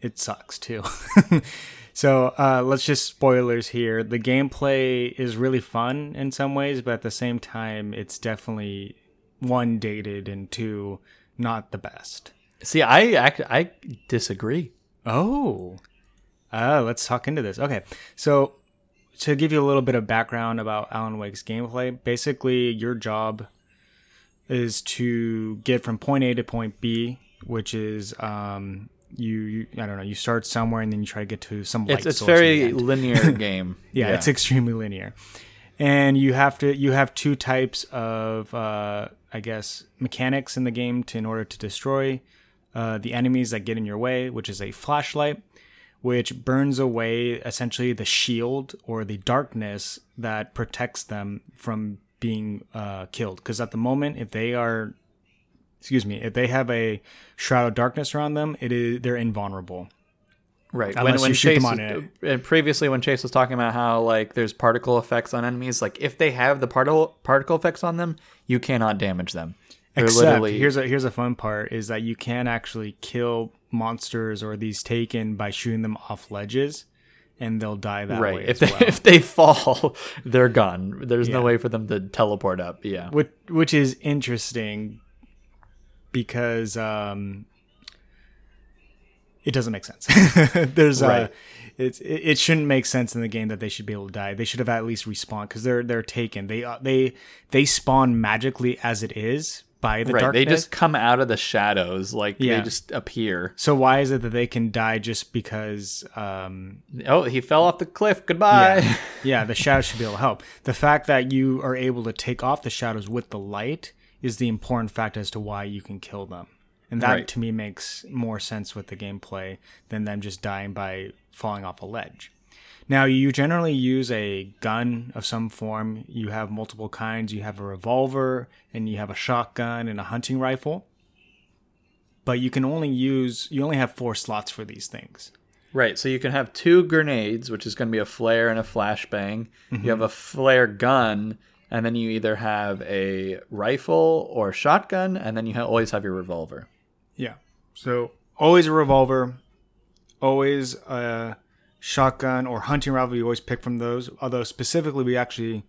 it sucks too. so uh, let's just spoilers here. The gameplay is really fun in some ways, but at the same time, it's definitely one dated and two not the best. See, I act, I disagree. Oh, uh, let's talk into this. Okay, so to give you a little bit of background about Alan Wake's gameplay, basically your job is to get from point A to point B, which is um, you, you I don't know you start somewhere and then you try to get to some light It's it's source at the very linear game. yeah, it's extremely linear. And you have to you have two types of uh, i guess mechanics in the game to in order to destroy uh, the enemies that get in your way which is a flashlight which burns away essentially the shield or the darkness that protects them from being uh, killed. Because at the moment if they are excuse me if they have a shroud of darkness around them it is they're invulnerable Right. Unless when when you shoot Chase them on uh, previously when Chase was talking about how like there's particle effects on enemies, like if they have the particle particle effects on them, you cannot damage them. They're Except literally here's a here's a fun part is that you can actually kill monsters or these taken by shooting them off ledges, and they'll die that right. way If as they well. if they fall, they're gone. There's no way for them to teleport up. Yeah. which which is interesting because um, it doesn't make sense. There's uh, Right. it, it shouldn't make sense in the game that they should be able to die. They should have at least respawned because they're they're taken. They uh, they they spawn magically as it is by the Right. darkness. They just come out of the shadows, like Yeah. they just appear. so why is it that they can die just because um, Oh, he fell off the cliff. Goodbye. Yeah. yeah, the shadows should be able to help. The fact that you are able to take off the shadows with the light is the important fact as to why you can kill them. And that Right. to me makes more sense with the gameplay than them just dying by falling off a ledge. Now, you generally use a gun of some form. You have multiple kinds. You have a revolver, and you have a shotgun and a hunting rifle. But you can only use, you only have four slots for these things. Right, so you can have two grenades, which is going to be a flare and a flashbang. Mm-hmm. You have a flare gun, and then you either have a rifle or shotgun, and then you ha- always have your revolver. Yeah. So always a revolver, always a shotgun or hunting rifle. You always pick from those. Although specifically, we actually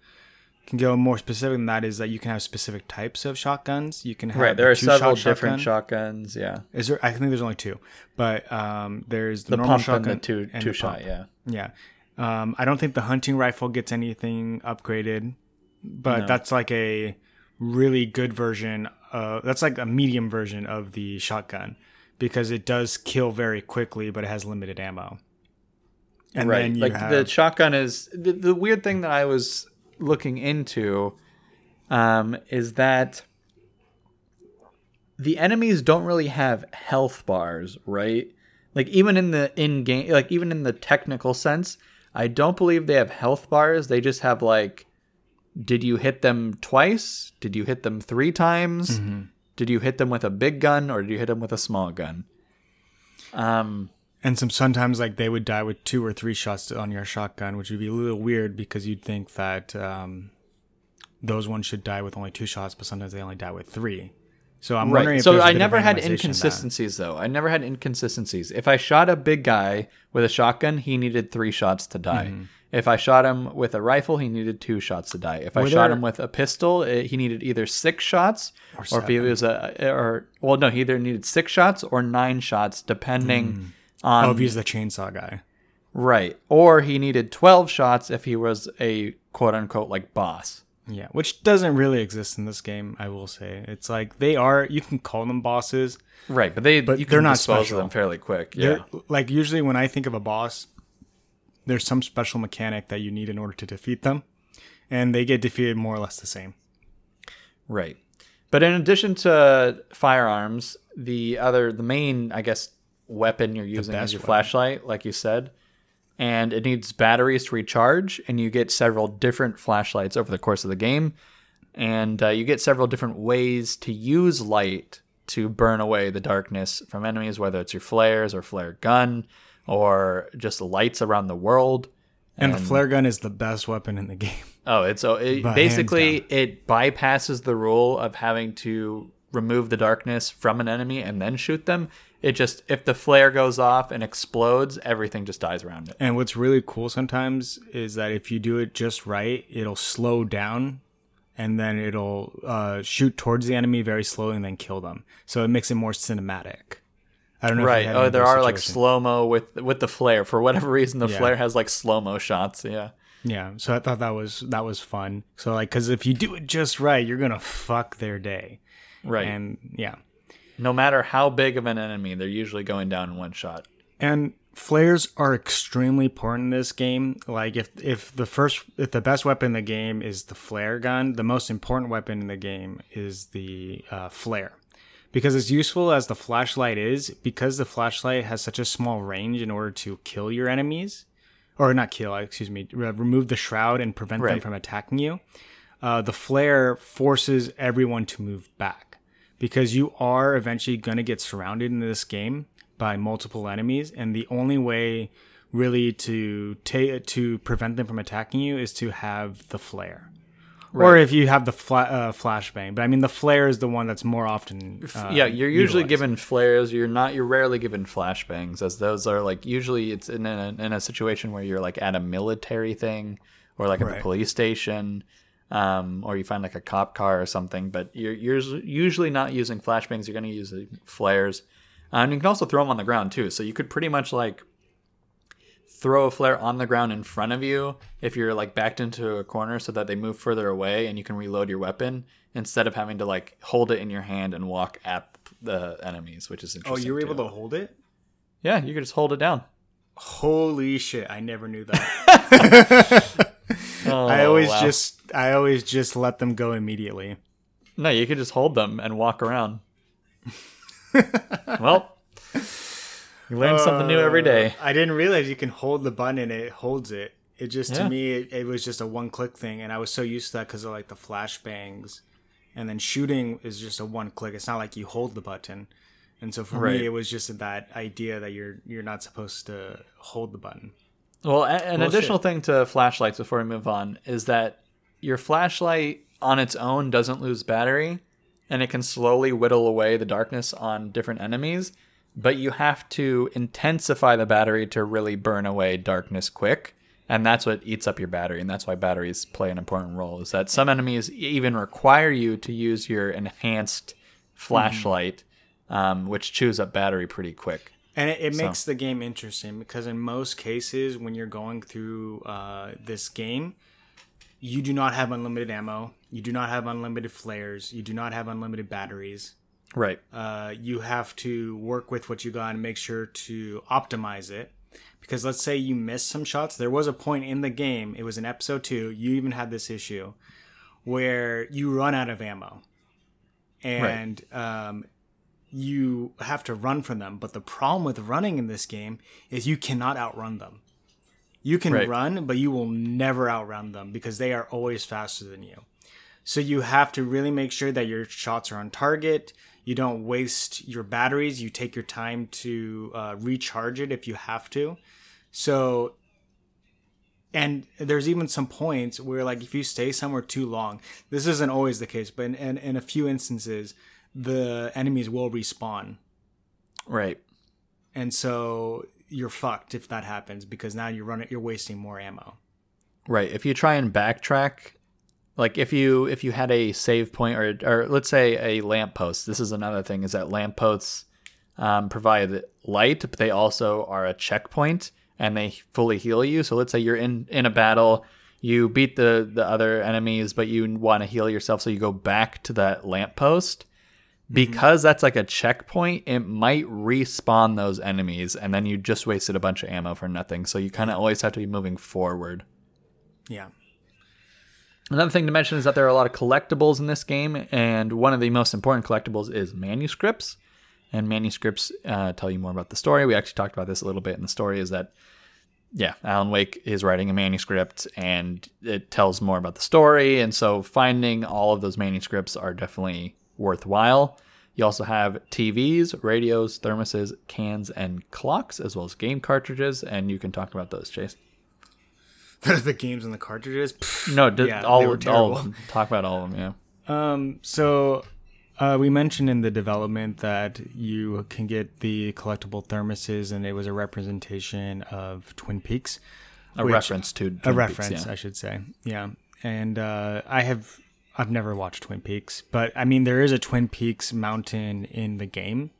can go more specific than that. Is that you can have specific types of shotguns. You can have Right, there the are several different shotgun. shotguns. Yeah, Is there? I think there's only two, but um, there's the, the normal pump shotgun and the two and two the shot. pump. Yeah, Yeah. Um, I don't think the hunting rifle gets anything upgraded, but No. that's like a really good version. Of, that's like a medium version of the shotgun because it does kill very quickly, but it has limited ammo. And right. then you like have the shotgun is the, the weird thing that I was looking into um, is that the enemies don't really have health bars, right? Like even in the in game, like even in the technical sense, I don't believe they have health bars. They just have like, did you hit them twice? Did you hit them three times? Mm-hmm. Did you hit them with a big gun or did you hit them with a small gun? Um, and some sometimes like they would die with two or three shots on your shotgun, which would be a little weird because you'd think that um, those ones should die with only two shots, but sometimes they only die with three. So I'm wondering. Right. If So I never had inconsistencies though. I never had inconsistencies. If I shot a big guy with a shotgun, he needed three shots to die. Mm-hmm. If I shot him with a rifle, he needed two shots to die. If I Were shot there- him with a pistol, it, he needed either six shots, or, if he was a, or well, no, he either needed six shots or nine shots, depending hmm. oh, on Oh, if he's the chainsaw guy. right. Or he needed twelve shots if he was a quote unquote like boss. Yeah, which doesn't really exist in this game, I will say. It's like they are you can call them bosses. Right, but they But they're not special. them fairly quick. Yeah. They're like usually when I think of a boss, there's some special mechanic that you need in order to defeat them. And they get defeated more or less the same. Right. But in addition to firearms, the other, the main, I guess, weapon you're using is your weapon. flashlight, like you said. And it needs batteries to recharge, and you get several different flashlights over the course of the game. And uh, you get several different ways to use light to burn away the darkness from enemies, whether it's your flares or flare gun or just lights around the world. And, the flare gun is the best weapon in the game. Oh, it's so it, basically it bypasses the rule of having to remove the darkness from an enemy and then shoot them. It just if the flare goes off and explodes, everything just dies around it. And what's really cool sometimes is that if you do it just right, it'll slow down and then it'll uh, shoot towards the enemy very slowly and then kill them. So it makes it more cinematic. I don't know. Right. Oh, there are like slow mo with with the flare. For whatever reason, the Yeah. flare has like slow mo shots. Yeah. Yeah, so I thought that was that was fun. So like, because if you do it just right, you're gonna fuck their day. Right. And yeah, no matter how big of an enemy, they're usually going down in one shot. and flares are extremely important in this game. Like if if the first if the best weapon in the game is the flare gun, the most important weapon in the game is the uh, flare. Because as useful as the flashlight is, because the flashlight has such a small range in order to kill your enemies, or not kill, excuse me, re- remove the shroud and prevent them from attacking you. Uh, the flare forces everyone to move back because you are eventually going to get surrounded in this game by multiple enemies, and the only way really to ta- to prevent them from attacking you is to have the flare. Or if you have the fla- uh, flashbang, but I mean the flare is the one that's more often. Uh, yeah, you're usually utilized. given flares. You're not. You're rarely given flashbangs, as those are like usually it's in a in a situation where you're like at a military thing or like at Right. the police station, um, or you find like a cop car or something. But you're you're usually not using flashbangs. You're going to use flares, uh, and you can also throw them on the ground too. So you could pretty much like throw a flare on the ground in front of you if you're like backed into a corner so that they move further away and you can reload your weapon instead of having to like hold it in your hand and walk at the enemies, which is interesting. Oh, you were able too. to hold it? Yeah, you could just hold it down. Holy shit! I never knew that. Oh, I always wow. just I always just let them go immediately. no, you could just hold them and walk around. well, you learn something new every day. Uh, I didn't realize you can hold the button and it holds it. It just Yeah. to me it, it was just a one click thing, and I was so used to that because of like the flashbangs, and then shooting is just a one click. It's not like you hold the button, and so for Right. me it was just that idea that you're you're not supposed to hold the button. Well, an Bullshit. additional thing to flashlights before we move on is that your flashlight on its own doesn't lose battery and it can slowly whittle away the darkness on different enemies, but you have to intensify the battery to really burn away darkness quick. And that's what eats up your battery, and that's why batteries play an important role. Is that some enemies even require you to use your enhanced flashlight, um, which chews up battery pretty quick. And it, it So- makes the game interesting because in most cases, when you're going through uh, this game, you do not have unlimited ammo. You do not have unlimited flares. You do not have unlimited batteries. Right. Uh, you have to work with what you got and make sure to optimize it. Because let's say you miss some shots. There was a point in the game, it was in episode two, you even had this issue where you run out of ammo. And um, you have to run from them. But the problem with running in this game is you cannot outrun them. You can Right. run, but you will never outrun them because they are always faster than you. So you have to really make sure that your shots are on target. You don't waste your batteries. You take your time to uh, recharge it if you have to. So, and there's even some points where, like, if you stay somewhere too long, this isn't always the case, but in, in, in a few instances, the enemies will respawn. Right. And so you're fucked if that happens because now you're running, you're wasting more ammo. Right. If you try and backtrack, like if you if you had a save point or or let's say a lamppost. This is another thing is that lampposts um, provide light, but they also are a checkpoint and they fully heal you. So let's say you're in in a battle, you beat the the other enemies, but you want to heal yourself, so you go back to that lamppost. Because that's like a checkpoint, it might respawn those enemies, and then you just wasted a bunch of ammo for nothing. So you kind of always have to be moving forward. Yeah. Another thing to mention is that there are a lot of collectibles in this game, and one of the most important collectibles is manuscripts. And manuscripts uh, tell you more about the story. We actually talked about this a little bit in the story. Is that yeah, Alan Wake is writing a manuscript, and it tells more about the story. And so finding all of those manuscripts are definitely worthwhile. You also have TVs, radios, thermoses, cans, and clocks, as well as game cartridges. And you can talk about those, Chase. the games and the cartridges. Pff, No, d- Yeah, all, were all. Talk about all of them. Yeah. Um, so uh, we mentioned in the development that you can get the collectible thermoses, and it was a representation of Twin Peaks. a Which- reference to a Twin Peaks, A reference, yeah. I should say. Yeah, and uh, I have I've never watched Twin Peaks, but I mean there is a Twin Peaks mountain in the game.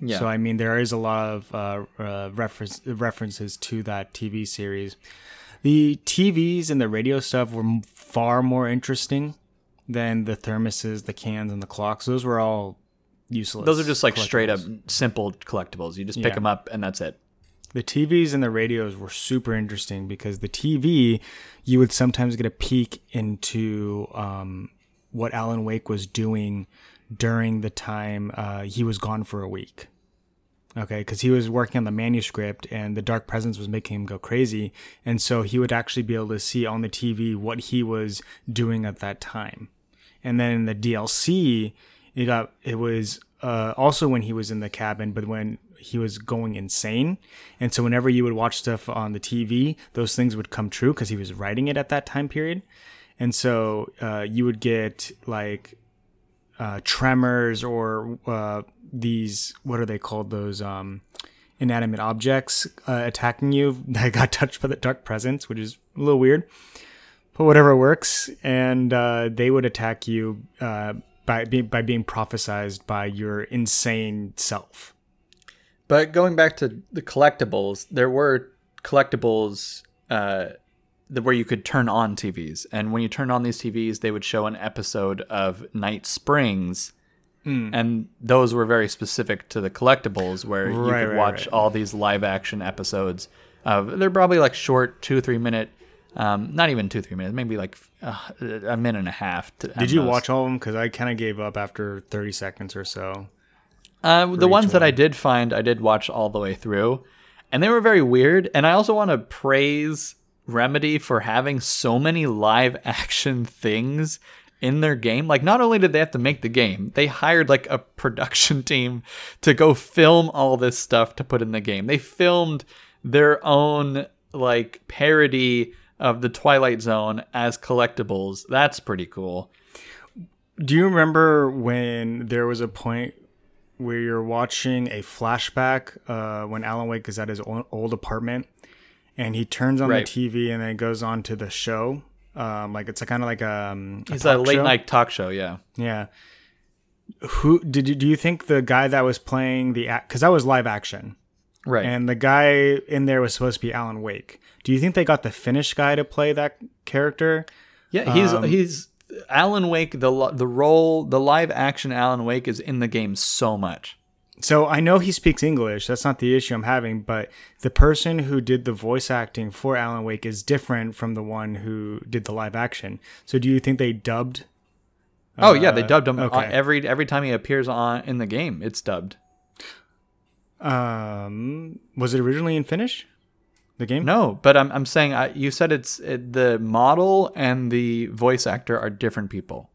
yeah. So I mean there is a lot of uh, uh, reference references to that TV series. The TVs and the radio stuff were far more interesting than the thermoses, the cans, and the clocks. Those were all useless. Those are just like straight up simple collectibles. You just pick Yeah. them up and that's it. The TVs and the radios were super interesting because the TV, you would sometimes get a peek into um, what Alan Wake was doing during the time uh, he was gone for a week. Okay, because he was working on the manuscript and the Dark Presence was making him go crazy. And so he would actually be able to see on the TV what he was doing at that time. And then in the DLC, it got it was uh, also when he was in the cabin, but when he was going insane. And so whenever you would watch stuff on the TV, those things would come true because he was writing it at that time period. And so uh, you would get like uh, tremors or uh, these what are they called those um, inanimate objects uh, attacking you that got touched by the dark presence, which is a little weird, but whatever works. And uh, they would attack you uh, by being by being prophesized by your insane self. But going back to the collectibles, there were collectibles uh, where you could turn on TVs, and when you turned on these TVs, they would show an episode of Night Springs, Hmm. and those were very specific to the collectibles, where you could right, watch right. all these live action episodes. Of, they're probably like short, two three minute, um, not even two three minutes, maybe like uh, a minute and a half. To, Did you watch all of them? Because I kind of gave up after thirty seconds or so. Uh, the ones that I did find, I did watch all the way through, and they were very weird. And I also want to praise Remedy for having so many live action things in their game. Like, not only did they have to make the game, they hired like a production team to go film all this stuff to put in the game. They filmed their own like parody of the Twilight Zone as collectibles. That's pretty cool. Do you remember when there was a point where you're watching a flashback uh, when Alan Wake is at his old, apartment and he turns on Right. the TV and then goes on to the show? Um, like it's a kind of like a, um, It's a late show? night talk show, yeah. Yeah. Who did you do you think the guy that was playing the because that was live action Right. and the guy in there was supposed to be Alan Wake? Do you think they got the Finnish guy to play that character? Yeah, he's Um, he's Alan Wake. The the role, the live action Alan Wake is in the game so much. So I know he speaks English. That's not the issue I'm having, but the person who did the voice acting for Alan Wake is different from the one who did the live action. So do you think they dubbed? oh yeah, they dubbed him okay. every every time he appears on in the game. It's dubbed. Um, was it originally in Finnish? The game? No, but I'm I'm saying I, you said it's it, the model and the voice actor are different people.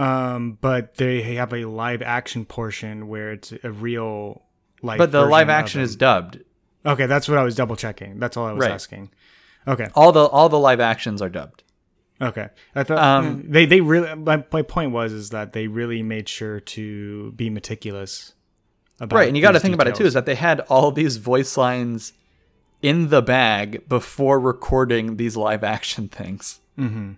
Um, but they have a live action portion where it's a real life. But the live action is dubbed. okay. That's what I was double checking. That's all I was Right. asking. Okay. All the all the live actions are dubbed. Okay. I thought Um, they they really my, my point was is that they really made sure to be meticulous about Right, and you got to think about it too is that they had all these voice lines in the bag before recording these live action things, mm-hmm.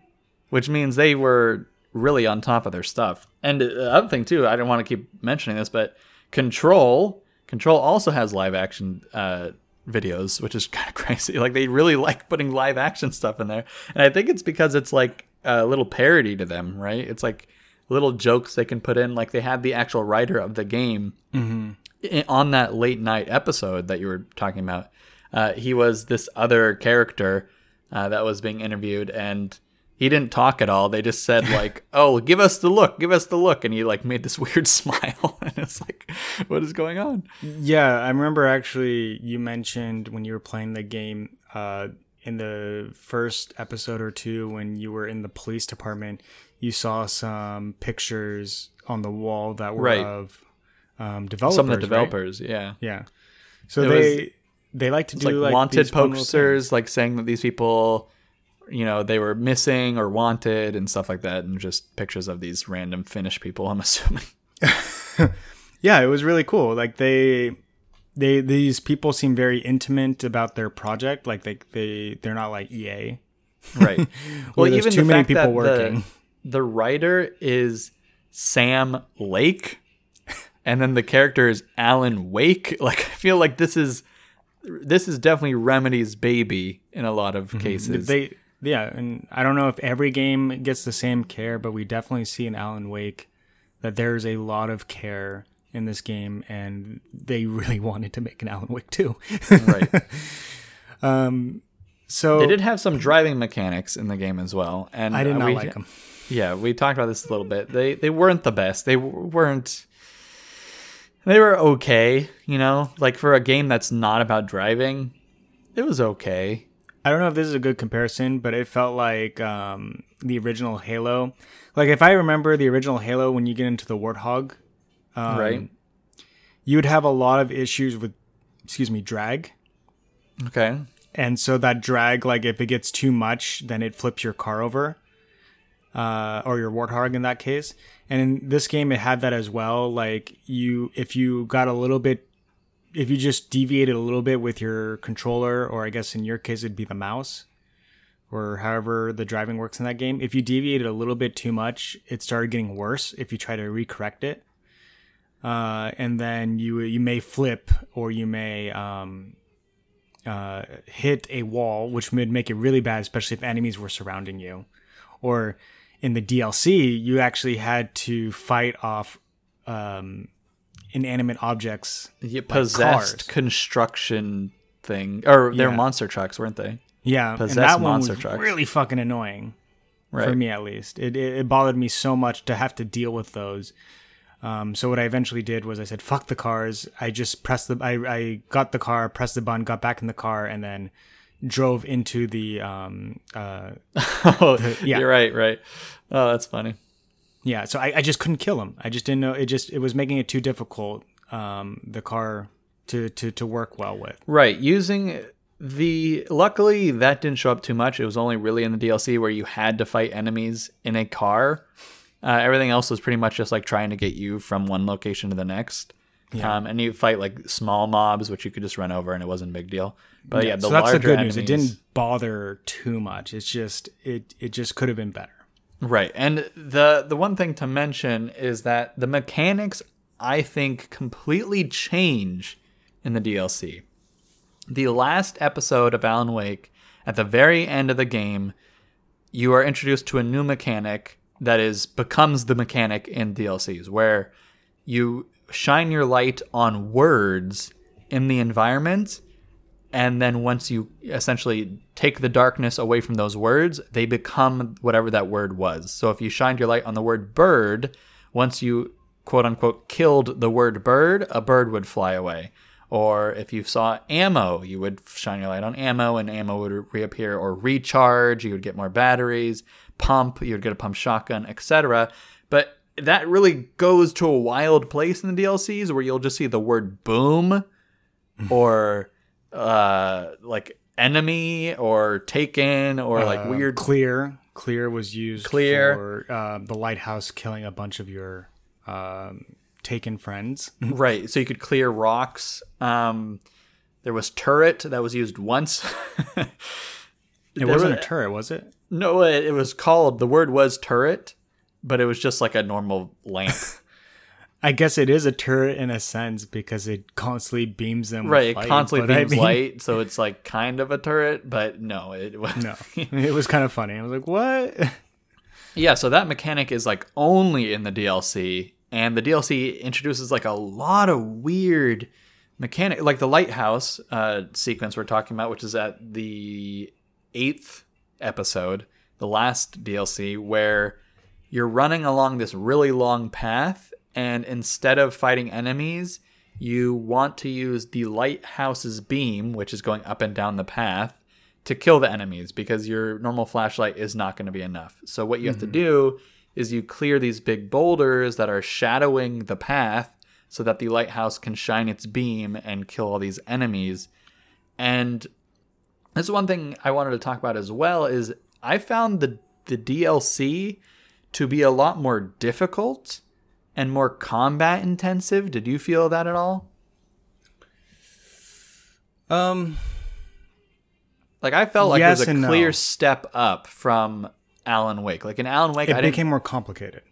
which means they were really on top of their stuff. And the other thing too, I don't want to keep mentioning this, but Control, Control also has live action uh, videos, which is kind of crazy. Like they really like putting live action stuff in there, and I think it's because it's like a little parody to them, right? It's like little jokes they can put in. Like they had the actual writer of the game i- on that late night episode that you were talking about, uh, he was this other character uh, that was being interviewed, and he didn't talk at all. They just said like, "Oh, give us the look, give us the look," and he like made this weird smile, and it's like, "What is going on?" Yeah, I remember actually you mentioned when you were playing the game uh, in the first episode or two when you were in the police department, you saw some pictures on the wall that were Right. of um, developers. Some of the right? developers, yeah, Yeah. So It they they like to do like, like, wanted these posters, like saying that these people. You know, they were missing or wanted and stuff like that, and just pictures of these random Finnish people, I'm assuming. yeah it was really cool like they they these people seem very intimate about their project like they they they're not like ea Right. well, there's too many people that working. The, the writer is Sam Lake, and then the character is Alan Wake. Like I feel like this is this is definitely Remedy's baby in a lot of mm-hmm. cases. They yeah, and I don't know if every game gets the same care, but we definitely see in Alan Wake that there's a lot of care in this game, and they really wanted to make an Alan Wake 2. right. so They did have some driving mechanics in the game as well, and I did uh, not we- like them. Yeah, we talked about this a little bit. They they weren't the best. They w- weren't. They were okay, you know, like for a game that's not about driving, it was okay. I don't know if this is a good comparison, but it felt like um, the original Halo. Like if I remember the original Halo, when you get into the Warthog, um, right? you would have a lot of issues with, excuse me, drag. Okay. and so that drag like if it gets too much then it flips your car over uh, or your warthog in that case and in this game it had that as well like you if you got a little bit if you just deviated a little bit with your controller or i guess in your case it'd be the mouse or however the driving works in that game if you deviated a little bit too much it started getting worse if you try to recorrect it uh, and then you you may flip or you may um, uh, hit a wall, which would make it really bad, especially if enemies were surrounding you. Or in the DLC, you actually had to fight off um, inanimate objects. Yeah, possessed construction thing, or they're Yeah. monster trucks, weren't they? Yeah, Possessed and that one monster was trucks. really fucking annoying Right. for me, at least. It, it it bothered me so much to have to deal with those. Um, so what I eventually did was I said, "Fuck the cars." I just pressed the I I got the car, pressed the button, got back in the car, and then drove into the um uh oh, yeah. you're right, right. Oh, that's funny. Yeah, so I, I just couldn't kill him. I just didn't know. It just it was making it too difficult. Um, the car to to to work well with. Right. Using the luckily that didn't show up too much. It was only really in the DLC where you had to fight enemies in a car. Uh, everything else was pretty much just like trying to get you from one location to the next. yeah. Um, and you fight like small mobs, which you could just run over, and it wasn't a big deal. But yeah, the so that's the larger good news. It enemies- didn't bother too much. It's just it it just could have been better. Right. And the the one thing to mention is that the mechanics I think completely change in the DLC. The last episode of Alan Wake, at the very end of the game, you are introduced to a new mechanic that is becomes the mechanic in DLCs where you shine your light on words in the environment and then once you essentially take the darkness away from those words, they become whatever that word was. So if you shined your light on the word bird, once you quote unquote killed the word bird, a bird would fly away. Or if you saw ammo, you would shine your light on ammo and ammo would reappear. Or recharge, you would get more batteries. Pump, you would get a pump shotgun, etc. But that really goes to a wild place in the DLCs where you'll just see the word boom or uh like enemy or taken or like Uh, weird clear clear was used Clear. for uh, the lighthouse killing a bunch of your um, taken friends. right so you could clear rocks um there was turret that was used once It There wasn't were- a turret, was it? no it, it was called the word was turret but it was just like a normal lamp I guess it is a turret in a sense because it constantly beams them. with right it light, constantly but I beams mean- light so it's like kind of a turret but no it was No, it was kind of funny. I was like, "What?" Yeah, so that mechanic is like only in the DLC, and the DLC introduces like a lot of weird mechanic, like the lighthouse uh, sequence we're talking about, which is at the eighth episode, the last DLC, where you're running along this really long path, and instead of fighting enemies, you want to use the lighthouse's beam, which is going up and down the path, to kill the enemies because your normal flashlight is not going to be enough. So what you have to mm-hmm. do is you clear these big boulders that are shadowing the path so that the lighthouse can shine its beam and kill all these enemies. And this is one thing I wanted to talk about as well is I found the the DLC to be a lot more difficult and more combat intensive. Did you feel that at all? Um, Like I felt like Yes it was a clear no. step up from Alan Wake. Like in Alan Wake, it I didn't, became more complicated.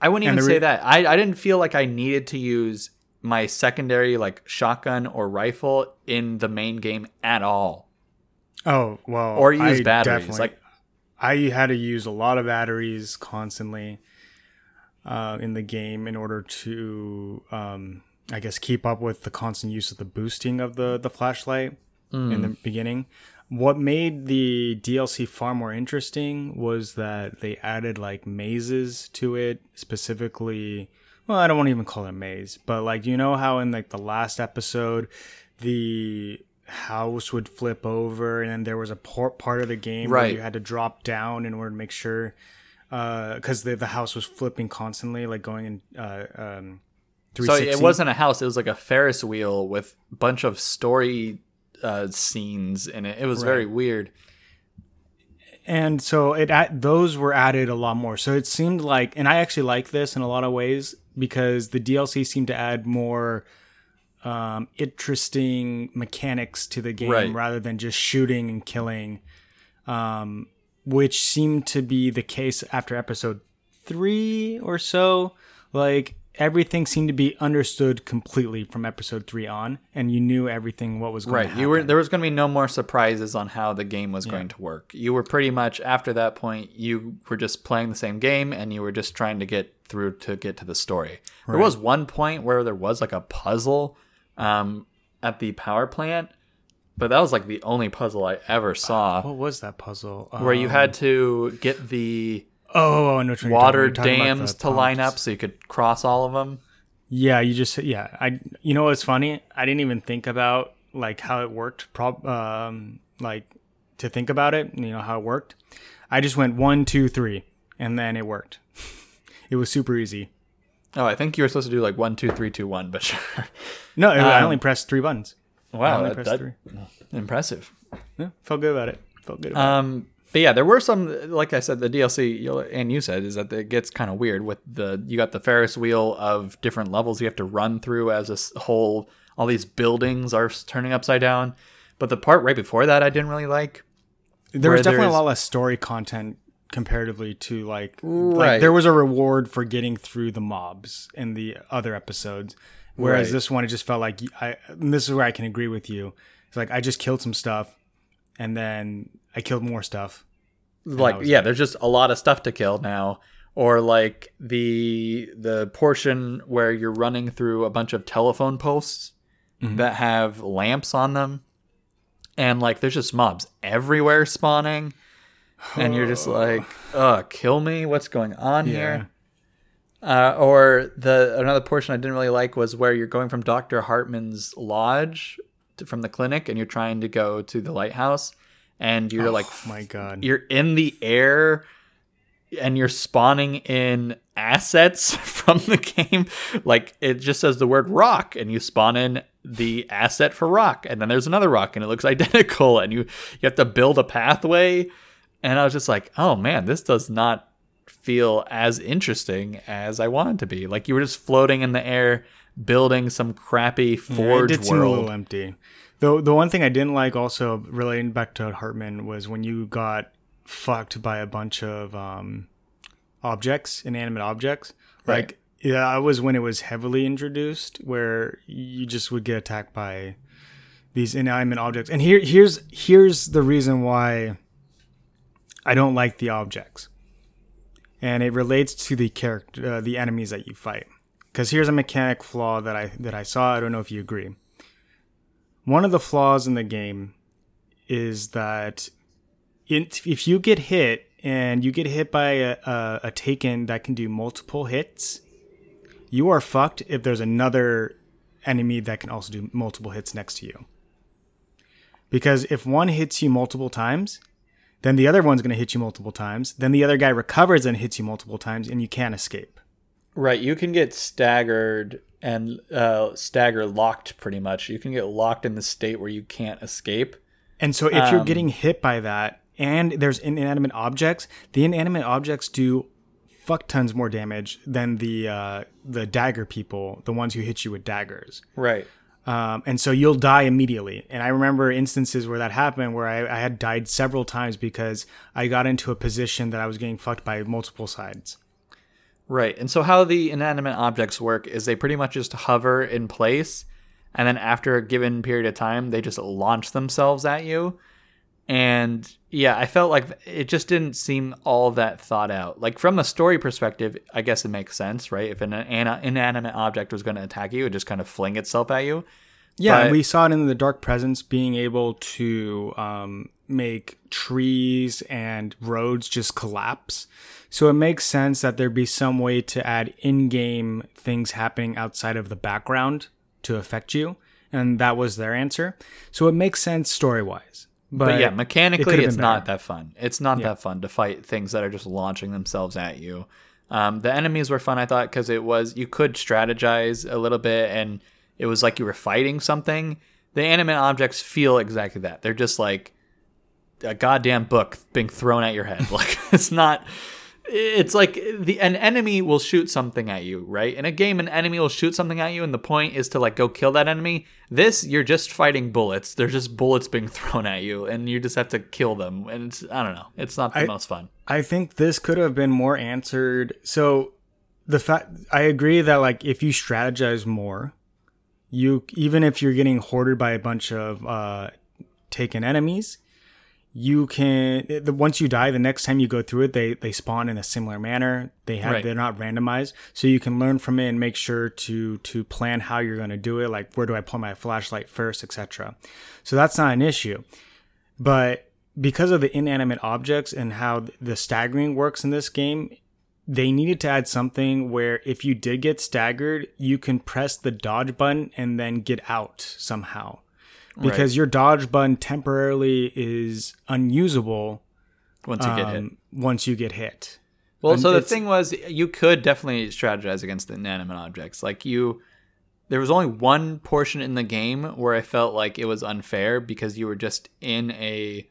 I wouldn't even the say that. I, I didn't feel like I needed to use my secondary like shotgun or rifle in the main game at all. Oh well, Or use I batteries, like- I had to use a lot of batteries constantly uh, in the game in order to, um, I guess, keep up with the constant use of the boosting of the the flashlight in the beginning. What made the DLC far more interesting was that they added like mazes to it, specifically. Well, I don't want to even call it a maze, but like you know how in like the last episode, the house would flip over, and then there was a por- part of the game where you had to drop down in order to make sure, because the the house was flipping constantly, like going in. Uh, um, So it wasn't a house; it was like a Ferris wheel with a bunch of story uh, scenes in it. It was very weird. and so it those were added a lot more. So it seemed like, and I actually like this in a lot of ways because the DLC seemed to add more um, interesting mechanics to the game Right. rather than just shooting and killing, um, which seemed to be the case after episode three or so. Like everything seemed to be understood completely from episode three on, and you knew everything what was going Right. You were there was going to be no more surprises on how the game was going to work. You were pretty much after that point you were just playing the same game and you were just trying to get through to get to the story. There was one point where there was like a puzzle um, at the power plant, but that was like the only puzzle I ever saw What was that puzzle? where you Um, had to get the Oh, I know which you're water about. You're talking about dams the to line pumps. up so you could cross all of them. Yeah, you just yeah. I you know what's funny? I didn't even think about like how it worked. Prob um like to think about it. You know how it worked. I just went one, two, three, and then it worked. it was super easy. Oh, I think you were supposed to do like one, two, three, two, one, but sure. No, I Um, only pressed three buttons. I wow, only that, that- three. impressive. Yeah, felt good about it. Felt good. About Um, but yeah, there were some, like I said, the DLC, you'll- and you said, is that it gets kind of weird with the, you got the Ferris wheel of different levels you have to run through as a s- whole, all these buildings are turning upside down. But the part right before that, I didn't really like. There was definitely there's- a lot less story content comparatively to like, Right. like there was a reward for getting through the mobs in the other episodes. Whereas Right. this one, it just felt like I. And this is where I can agree with you. It's like I just killed some stuff, and then I killed more stuff. Like, yeah, there's just a lot of stuff to kill now. Or like the the portion where you're running through a bunch of telephone posts Mhm. that have lamps on them, and like there's just mobs everywhere spawning, and you're just like, "Uh, kill me! What's going on here?" Uh, or the another portion I didn't really like was where you're going from Doctor Hartman's lodge to, from the clinic, and you're trying to go to the lighthouse, and you're like oh my god. you're in the air and you're spawning in assets from the game like it just says the word rock and you spawn in the asset for rock and then there's another rock and it looks identical and you you have to build a pathway and i was just like oh man this does not feel as interesting as i wanted to be like you were just floating in the air building some crappy Yeah, it forge did seem a world little empty. Though the one thing I didn't like also relating back to Hartman was when you got fucked by a bunch of um, objects, inanimate objects. Right. Like yeah, that was when it was heavily introduced, where you just would get attacked by these inanimate objects. And here, here's here's the reason why I don't like the objects, and it relates to the character, uh, the enemies that you fight. Because here's a mechanic flaw that I that I saw. I don't know if you agree. One of the flaws in the game is that if you get hit and you get hit by a, a, a taken that can do multiple hits, you are fucked if there's another enemy that can also do multiple hits next to you. Because if one hits you multiple times, then the other one's going to hit you multiple times. Then the other guy recovers and hits you multiple times, and you can't escape. Right, you can get staggered and uh, stagger locked pretty much. You can get locked in the state where you can't escape. And so if you're Um, getting hit by that and there's inanimate objects, the inanimate objects do fuck tons more damage than the uh, the dagger people, the ones who hit you with daggers. Right. Um, and so you'll die immediately. And I remember instances where that happened where I, I had died several times because I got into a position that I was getting fucked by multiple sides. Right. And so how the inanimate objects work is they pretty much just hover in place and then after a given period of time they just launch themselves at you. And yeah, I felt like it just didn't seem all that thought out. Like from a story perspective, I guess it makes sense, right? If an inanimate object was going to attack you, it just kind of fling itself at you. Yeah, but, we saw it in the Dark Presence being able to um, make trees and roads just collapse. So it makes sense that there'd be some way to add in-game things happening outside of the background to affect you, and that was their answer. So it makes sense story-wise. But, but yeah, mechanically, it it's not that fun. It's not yeah. that fun to fight things that are just launching themselves at you. Um, the enemies were fun, I thought, because it was you could strategize a little bit, and it was like you were fighting something. The animate objects feel exactly that. They're just like a goddamn book being thrown at your head. Like it's not it's like the an enemy will shoot something at you, right? In a game, an enemy will shoot something at you, and the point is to like go kill that enemy. This, you're just fighting bullets. There's just bullets being thrown at you, and you just have to kill them. And it's I don't know, it's not the I, most fun. I think this could have been more answered. So the fact I agree that like if you strategize more, you even if you're getting hoarded by a bunch of uh, taken enemies, you can once you die the next time you go through it they they spawn in a similar manner. They have right. they're not randomized. So you can learn from it and make sure to to plan how you're going to do it like where do i point my flashlight first etc so that's not an issue. But because of the inanimate objects and how the staggering works in this game they needed to add something where if you did get staggered you can press the dodge button and then get out somehow because right. your dodge button temporarily is unusable once you um, get hit. Um, once you get hit. Well, and so the thing was, you could definitely strategize against the inanimate objects. Like you, there was only one portion in the game where I felt like it was unfair because you were just in a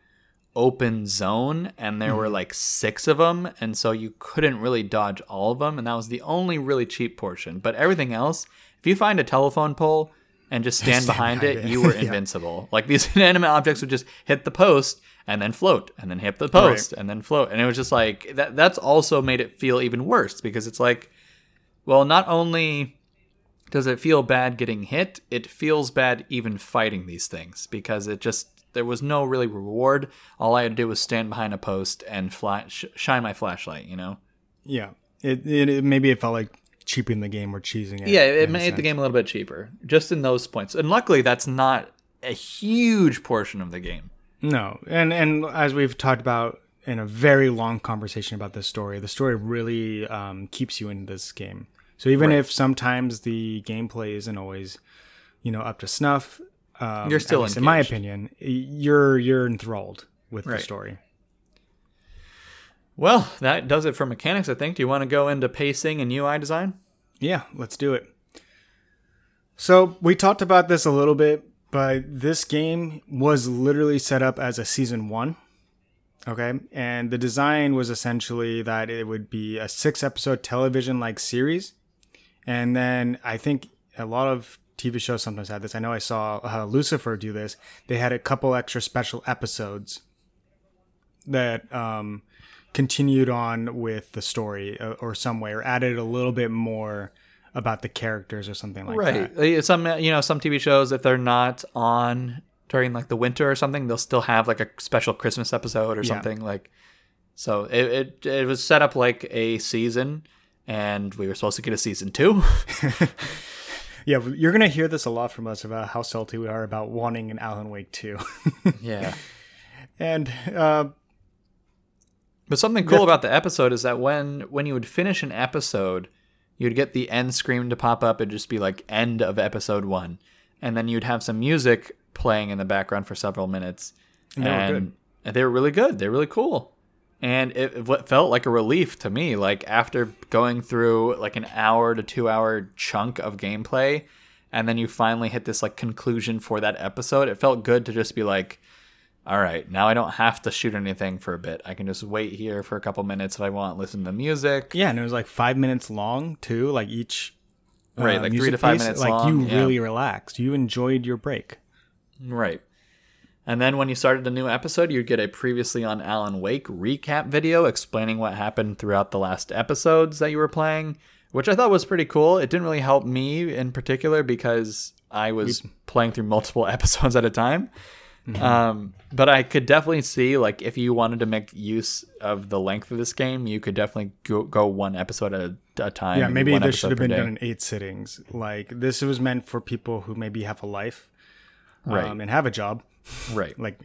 open zone and there mm-hmm. were like six of them, and so you couldn't really dodge all of them, and that was the only really cheap portion. But everything else, if you find a telephone pole and just stand, stand behind, behind it, it, you were invincible. yeah. Like these inanimate objects would just hit the post and then float and then hit the post right. and then float. And it was just like that that's also made it feel even worse because it's like well, not only does it feel bad getting hit, it feels bad even fighting these things because it just there was no really reward. All I had to do was stand behind a post and flash, shine my flashlight, you know. Yeah. It, it, it maybe it felt like cheaping the game or cheesing it. Yeah, it made the game a little bit cheaper, just in those points. And luckily, that's not a huge portion of the game. No, and and as we've talked about in a very long conversation about this story, the story really um, keeps you in this game. So even right. if sometimes the gameplay isn't always, you know, up to snuff, um, you're still, in my opinion, you're you're enthralled with right. the story. Well, that does it for mechanics, I think. Do you want to go into pacing and UI design? Yeah, let's do it. So, we talked about this a little bit, but this game was literally set up as a season one. Okay. And the design was essentially that it would be a six episode television like series. And then I think a lot of TV shows sometimes had this. I know I saw uh, Lucifer do this. They had a couple extra special episodes that um, continued on with the story uh, or some way or added a little bit more about the characters or something like right. that. Right. Some you know some TV shows if they're not on during like the winter or something, they'll still have like a special Christmas episode or something like. So it, it it was set up like a season, and we were supposed to get a season two. yeah, you're gonna hear this a lot from us about how salty we are about wanting an Alan Wake two. yeah, and uh, but something cool about the episode is that when when you would finish an episode, you'd get the end screen to pop up It'd just be like end of episode one, and then you'd have some music playing in the background for several minutes, and, and they, they were really good. They're really cool, and it, it felt like a relief to me. Like after going through like an hour to two hour chunk of gameplay, and then you finally hit this like conclusion for that episode, it felt good to just be like all right, now I don't have to shoot anything for a bit. I can just wait here for a couple minutes if I want, listen to the music. Yeah, and it was like five minutes long too, like each. Uh, right, like three to five piece. minutes like long. you yeah. really relaxed. You enjoyed your break. Right. And then when you started a new episode, you'd get a previously on Alan Wake recap video explaining what happened throughout the last episodes that you were playing, which I thought was pretty cool. It didn't really help me in particular because I was playing through multiple episodes at a time. Mm-hmm. Um, but I could definitely see like if you wanted to make use of the length of this game, you could definitely go, go one episode at a, a time. Yeah, maybe this should have been day. done in eight sittings. Like this was meant for people who maybe have a life, right, um, and have a job, right, like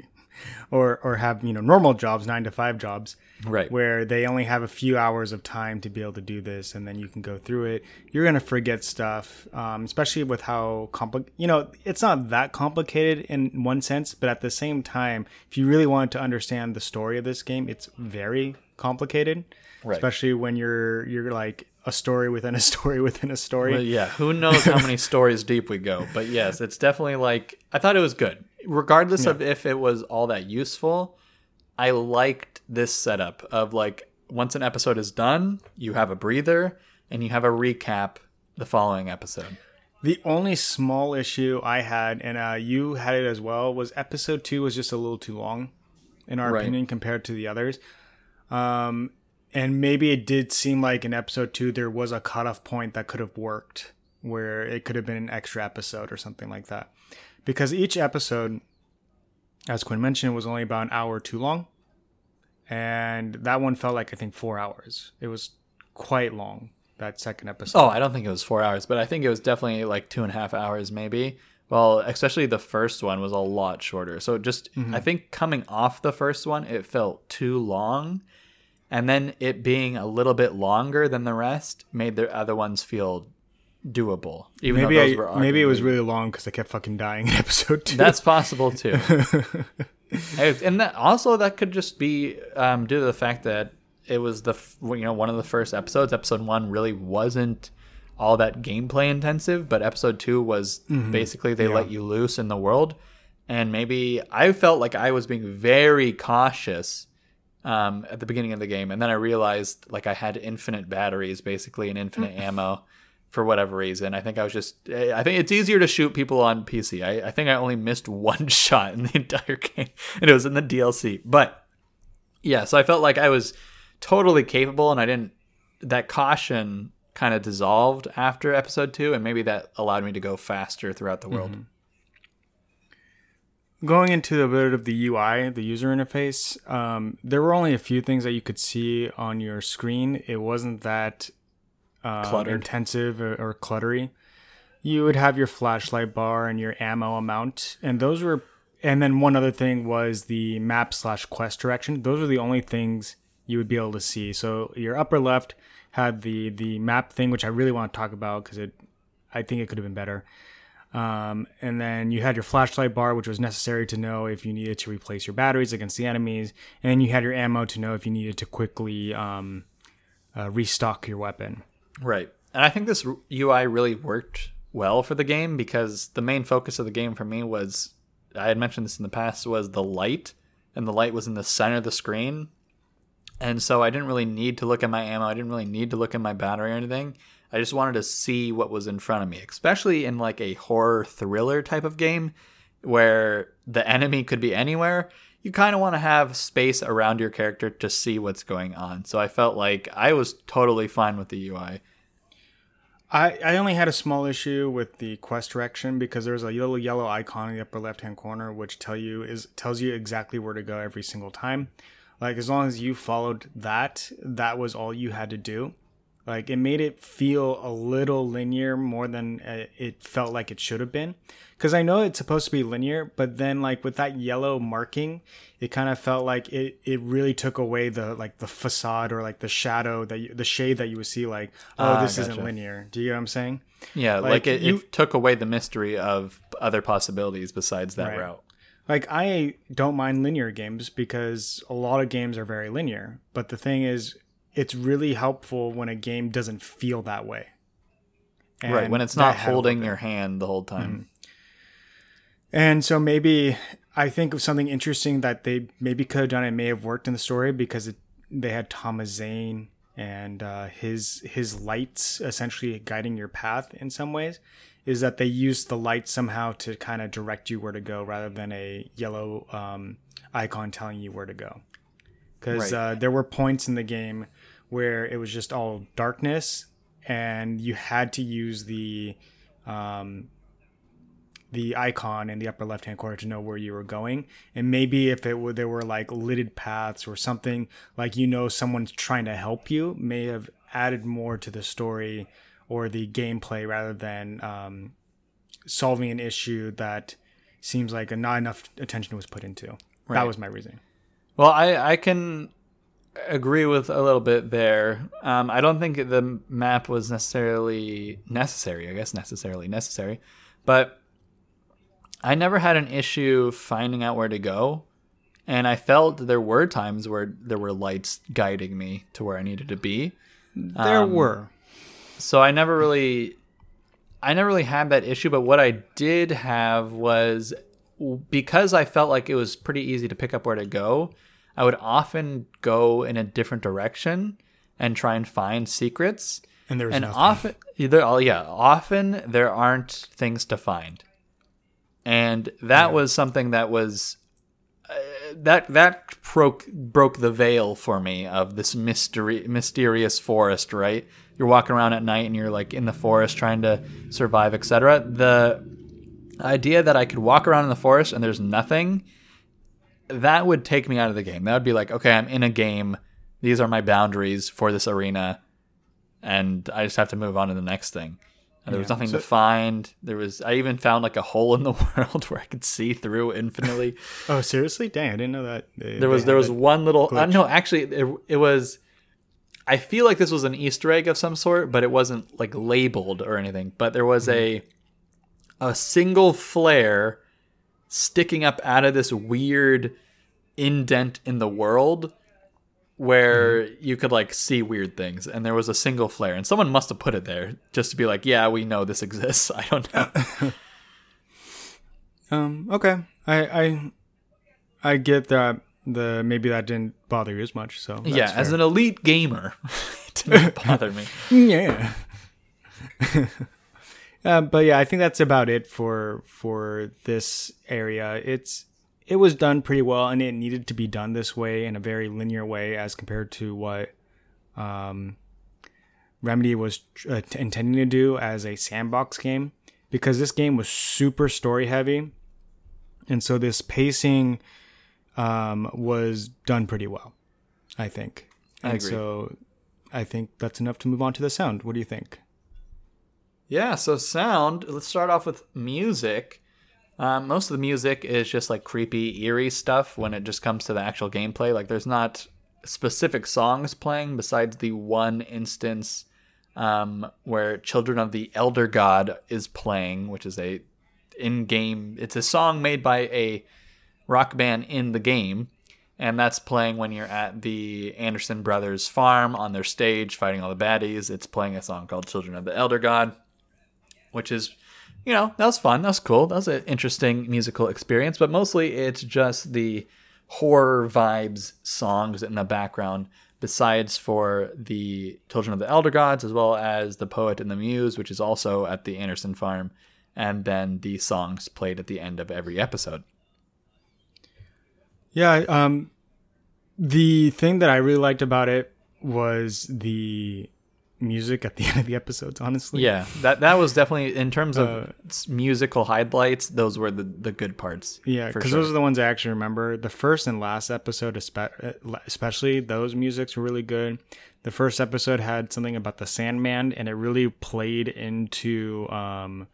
or or have you know normal jobs, nine to five jobs, right, where they only have a few hours of time to be able to do this, and then you can go through it. You're gonna forget stuff, um, especially with how complicated. You know, it's not that complicated in one sense, but at the same time, if you really want to understand the story of this game, it's very complicated. Right. Especially when you're you're like a story within a story within a story. Well, yeah, who knows how many stories deep we go. But yes, it's definitely like I thought it was good regardless yeah. of if it was all that useful, I liked this setup of like once an episode is done, you have a breather and you have a recap the following episode. The only small issue I had, and uh, you had it as well, was episode two was just a little too long, in our right. opinion, compared to the others. Um, and maybe it did seem like in episode two there was a cutoff point that could have worked, where it could have been an extra episode or something like that because each episode, as Quinn mentioned, was only about an hour too long. And that one felt like, I think, four hours. It was quite long, that second episode. Oh, I don't think it was four hours, but I think it was definitely like two and a half hours, maybe. Well, especially the first one was a lot shorter. So just, mm-hmm. I think coming off the first one, it felt too long. And then it being a little bit longer than the rest made the other ones feel doable. Even maybe I, maybe it was really long because I kept fucking dying in episode two. That's possible too. and that also that could just be um, due to the fact that it was the you know one of the first episodes. Episode one really wasn't all that gameplay intensive, but episode two was mm-hmm. basically they yeah. let you loose in the world. And maybe I felt like I was being very cautious um, at the beginning of the game, and then I realized like I had infinite batteries, basically, and infinite ammo for whatever reason. I think I was just, I think it's easier to shoot people on PC. I, I think I only missed one shot in the entire game, and it was in the DLC. But yeah, so I felt like I was totally capable, and I didn't, that caution kind of dissolved after episode two, and maybe that allowed me to go faster throughout the world. Mm-hmm. Going into a bit of the UI, the user interface, um, there were only a few things that you could see on your screen. It wasn't that um, intensive or, or cluttery. You would have your flashlight bar and your ammo amount, and those were. And then one other thing was the map slash quest direction. Those are the only things you would be able to see. So your upper left had the the map thing, which I really want to talk about because it, I think it could have been better. Um, and then you had your flashlight bar, which was necessary to know if you needed to replace your batteries against the enemies. And then you had your ammo to know if you needed to quickly um, uh, restock your weapon. Right. And I think this UI really worked well for the game because the main focus of the game for me was I had mentioned this in the past was the light and the light was in the center of the screen. And so I didn't really need to look at my ammo. I didn't really need to look at my battery or anything. I just wanted to see what was in front of me, especially in like a horror thriller type of game where the enemy could be anywhere you kind of want to have space around your character to see what's going on. So I felt like I was totally fine with the UI. I, I only had a small issue with the quest direction because there's a little yellow icon in the upper left hand corner which tell you is tells you exactly where to go every single time. Like as long as you followed that, that was all you had to do. Like it made it feel a little linear more than uh, it felt like it should have been. Because I know it's supposed to be linear, but then like with that yellow marking, it kind of felt like it, it really took away the like the facade or like the shadow that you, the shade that you would see. Like oh, uh, this gotcha. isn't linear. Do you know what I'm saying? Yeah, like, like it, you, it, took away the mystery of other possibilities besides that right. route. Like I don't mind linear games because a lot of games are very linear, but the thing is it's really helpful when a game doesn't feel that way. And right, when it's not holding your hand the whole time. Mm-hmm. And so maybe I think of something interesting that they maybe could have done. It may have worked in the story because it, they had Thomas Zane and uh, his his lights essentially guiding your path in some ways. is that they used the light somehow to kind of direct you where to go rather than a yellow um, icon telling you where to go. Because Right. uh, there were points in the game where it was just all darkness, and you had to use the um, the icon in the upper left hand corner to know where you were going. And maybe if it were there were like lidded paths or something like you know someone's trying to help you, may have added more to the story or the gameplay rather than um, solving an issue that seems like not enough attention was put into. Right. That was my reasoning. Well, I I can agree with a little bit there. Um, I don't think the map was necessarily necessary. I guess necessarily necessary, but I never had an issue finding out where to go, and I felt there were times where there were lights guiding me to where I needed to be. There Um, were. so I never really I never really had that issue but what I did have was because I felt like it was pretty easy to pick up where to go I would often go in a different direction and try and find secrets. And there was and nothing. often either oh yeah often there aren't things to find. And that was something that was uh, that that broke broke the veil for me of this mystery mysterious forest right? You're walking around at night and you're like in the forest trying to survive etc the idea that i could walk around in the forest and there's nothing that would take me out of the game that would be like okay i'm in a game these are my boundaries for this arena and I just have to move on to the next thing. And there was nothing so- to find. There was I even found like a hole in the world where I could see through infinitely. oh, seriously? Dang, I didn't know that. They- there was they there was one little uh, no actually it, it was I feel like this was an Easter egg of some sort, but it wasn't like labeled or anything. But there was a a single flare sticking up out of this weird indent in the world where you could like see weird things and there was a single flare and someone must have put it there just to be like yeah we know this exists i don't know Um. Okay. I I I get that. The maybe that didn't bother you as much. So yeah as an elite gamer it didn't bother me yeah. Uh, but yeah, I think that's about it for for this area. It's it was done pretty well, and it needed to be done this way in a very linear way as compared to what um, Remedy was uh, t- intending to do as a sandbox game, because this game was super story heavy, and so this pacing um, was done pretty well, I think. I agree. So I think that's enough to move on to the sound. What do you think? Yeah, so sound. Let's start off with music. Um, most of the music is just like creepy, eerie stuff when it just comes to the actual gameplay. Like, there's not specific songs playing besides the one instance um, where Children of the Elder God is playing, which is a in-game. It's a song made by a rock band in the game, and that's playing when you're at the Anderson Brothers farm on their stage fighting all the baddies. It's playing a song called Children of the Elder God, which is, you know, that was fun. That was cool. That was an interesting musical experience, but mostly it's just the horror vibes songs in the background. Besides for the Children of the Elder Gods, as well as the Poet and the Muse, which is also at the Anderson farm, and then the songs played at the end of every episode. Yeah, um, the thing that I really liked about it was the music at the end of the episodes. Honestly, Yeah, that that was definitely in terms of Uh, musical highlights. Those were the the good parts. yeah, because sure. those are the ones I actually remember. The first and last episode, uh, especially those musics were really good. The first episode had something about the Sandman, and it really played into um,